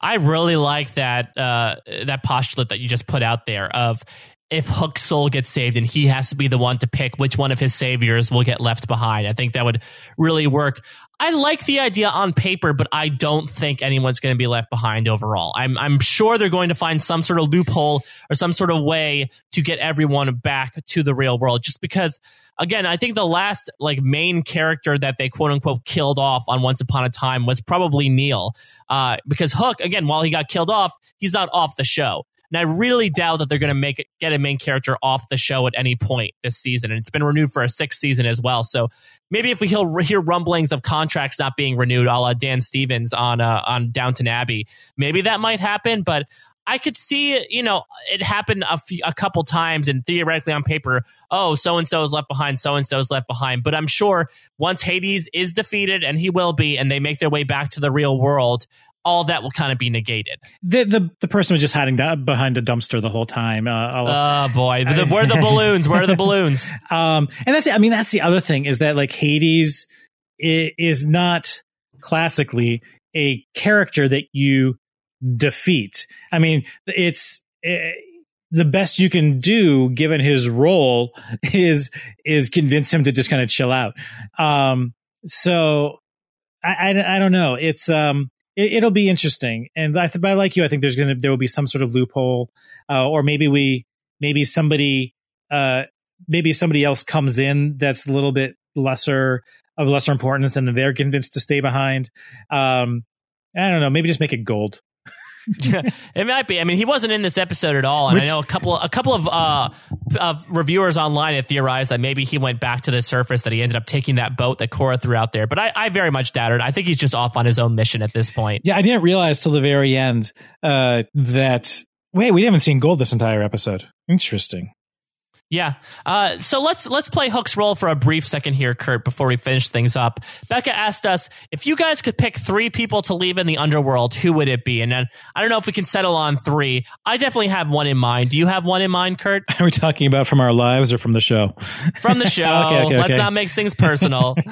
I really like that uh, that postulate that you just put out there of if Hook's soul gets saved and he has to be the one to pick which one of his saviors will get left behind. I think that would really work. I like the idea on paper, but I don't think anyone's going to be left behind overall. I'm I'm sure they're going to find some sort of loophole or some sort of way to get everyone back to the real world just because again, I think the last like main character that they quote unquote killed off on Once Upon a Time was probably Neal. Uh, because Hook, again, while he got killed off, he's not off the show. And I really doubt that they're going to make it, get a main character off the show at any point this season. And it's been renewed for a sixth season as well. So maybe if we hear rumblings of contracts not being renewed, a la Dan Stevens on uh, on Downton Abbey, maybe that might happen. But I could see, you know, it happened a, few, a couple times and theoretically on paper, oh, so and so is left behind, so and so is left behind. But I'm sure once Hades is defeated, and he will be, and they make their way back to the real world, all that will kind of be negated. The the, the person was just hiding behind a dumpster the whole time. Uh, oh boy, the, where are the balloons? Where are the balloons? Um, and that's I mean that's the other thing is that like Hades is not classically a character that you defeat. I mean it's. It, the best you can do given his role is is convince him to just kind of chill out um so I, I, I don't know it's um it, will be interesting. And I, th- I like you. I think there's gonna there will be some sort of loophole, uh, or maybe we maybe somebody uh, maybe somebody else comes in that's a little bit lesser of lesser importance, and they're convinced to stay behind. Um, I don't know. Maybe just make it gold. it might be. I mean, he wasn't in this episode at all, and Which, I know a couple a couple of uh, of reviewers online have theorized that maybe he went back to the surface, that he ended up taking that boat that Cora threw out there. But I, I very much doubt it. I think he's just off on his own mission at this point. Yeah, I didn't realize till the very end uh, that wait, we haven't seen Gold this entire episode. Interesting. Yeah. Uh, so let's let's play Hook's role for a brief second here, Kurt, before we finish things up. Becca asked us if you guys could pick three people to leave in the underworld, who would it be? And then I don't know if we can settle on three. I definitely have one in mind. Do you have one in mind, Kurt? Are we talking about from our lives or from the show? From the show. Okay, okay, let's okay. not make things personal.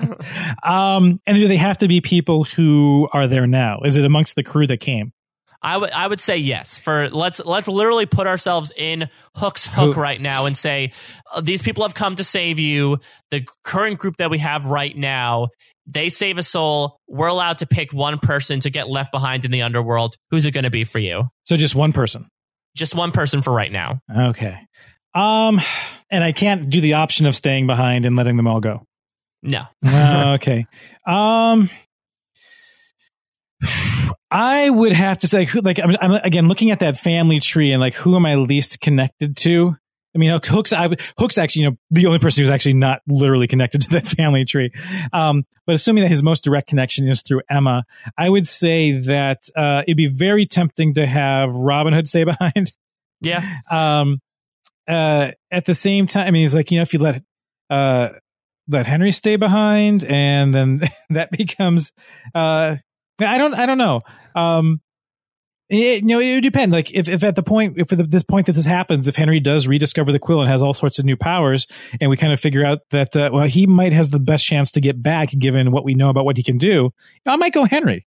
Um, and do they have to be people who are there now? Is it amongst the crew that came? I would I would say yes. For let's let's literally put ourselves in Hook's hook Who- right now and say uh, these people have come to save you. The current group that we have right now, they save a soul. We're allowed to pick one person to get left behind in the underworld. Who's it going to be for you? So just one person. Just one person for right now. Okay. Um, and I can't do the option of staying behind and letting them all go. No. Uh, okay. Um, I would have to say, who- like, I'm, I'm again looking at that family tree and like, who am I least connected to? I mean, Hook's, I, Hook's actually, you know, the only person who's actually not literally connected to that family tree. Um, but assuming that his most direct connection is through Emma, I would say that, uh, it'd be very tempting to have Robin Hood stay behind. Yeah. um uh at the same time i mean it's like you know if you let uh let henry stay behind and then that becomes uh i don't i don't know. Um it, you know it would depend. Like if, if at the point if at this point that this happens if henry does rediscover the quill and has all sorts of new powers and we kind of figure out that uh, well he might has the best chance to get back given what we know about what he can do i might go henry.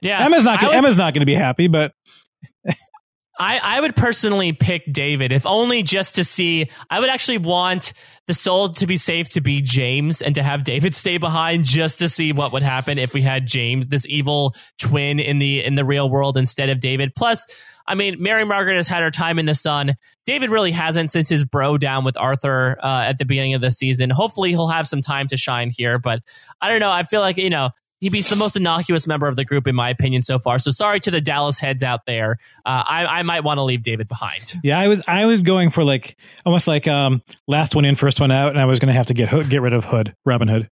Yeah. emma's not gonna, would- emma's not going to be happy but I, I would personally pick David, if only just to see. I would actually want the soul to be safe to be James and to have David stay behind just to see what would happen if we had James, this evil twin in the in the real world instead of David. Plus, I mean, Mary Margaret has had her time in the sun. David really hasn't since his bro down with Arthur uh, at the beginning of the season. Hopefully, he'll have some time to shine here. But I don't know. I feel like you know he'd be the most innocuous member of the group in my opinion so far. So sorry to the Dallas heads out there. Uh, I, I might want to leave David behind. Yeah, I was I was going for like almost like um last one in, first one out, and I was going to have to get Hood, get rid of Hood, Robin Hood.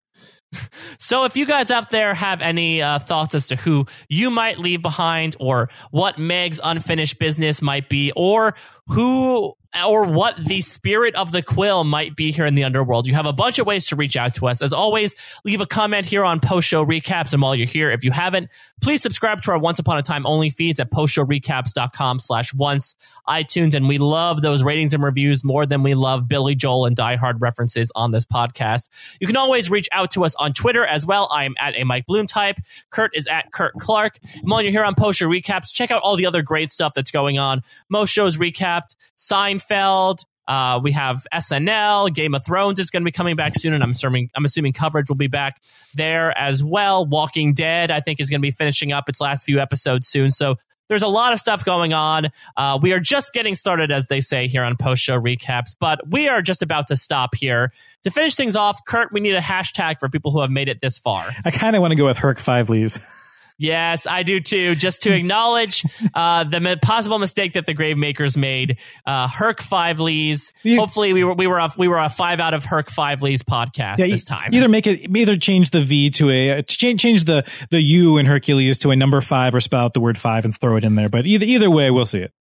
So if you guys out there have any uh, thoughts as to who you might leave behind, or what Meg's unfinished business might be, or who or what the spirit of the quill might be here in the underworld, you have a bunch of ways to reach out to us. As always, leave a comment here on post show recaps. And while you're here, if you haven't, please subscribe to our Once Upon a Time only feeds at postshowrecaps.com slash once iTunes. And we love those ratings and reviews more than we love Billy Joel and Die Hard references on this podcast. You can always reach out to us on Twitter as well. I am at a Mike Bloom type. Kurt is at Kurt Clark. And while you're here on Post Show Recaps, check out all the other great stuff that's going on. Most shows recapped, Seinfeld. Uh, we have SNL, Game of Thrones is going to be coming back soon, and I'm assuming I'm assuming coverage will be back there as well. Walking Dead, I think, is going to be finishing up its last few episodes soon. So there's a lot of stuff going on. Uh, we are just getting started, as they say here on post show recaps, but we are just about to stop here. To finish things off, Kurt, we need a hashtag for people who have made it this far. I kind of want to go with Herc Five Lees. Yes, I do too. Just to acknowledge uh, the possible mistake that the Gravemakers made. Uh, Herc Five Lees. Hopefully, we were we were a, we were a five out of Herc Five Lees podcast Yeah, this time. Either make it either change the V to a change change the the U in Hercules to a number five or spell out the word five and throw it in there. But either either way, we'll see it.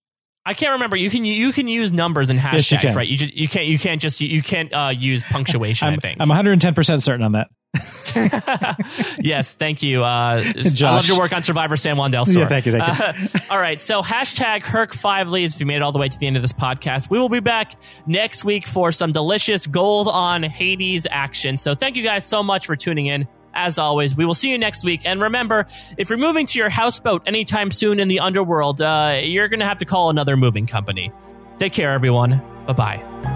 I can't remember. You can you can use numbers and Yes, you hashtags, can. right? You just, you can't you can't just you can't uh, use punctuation. I'm think. I'm 110 percent certain on that. yes, thank you. Uh, I love Josh. your work on Survivor San Juan del Sur. Yeah, thank you, thank you. Uh, all right, so hashtag Herc Five Leads if you made it all the way to the end of this podcast. We will be back next week for some delicious gold on Hades action. So thank you guys so much for tuning in. As always, we will see you next week. And remember, if you're moving to your houseboat anytime soon in the underworld, uh, you're going to have to call another moving company. Take care, everyone. Bye bye.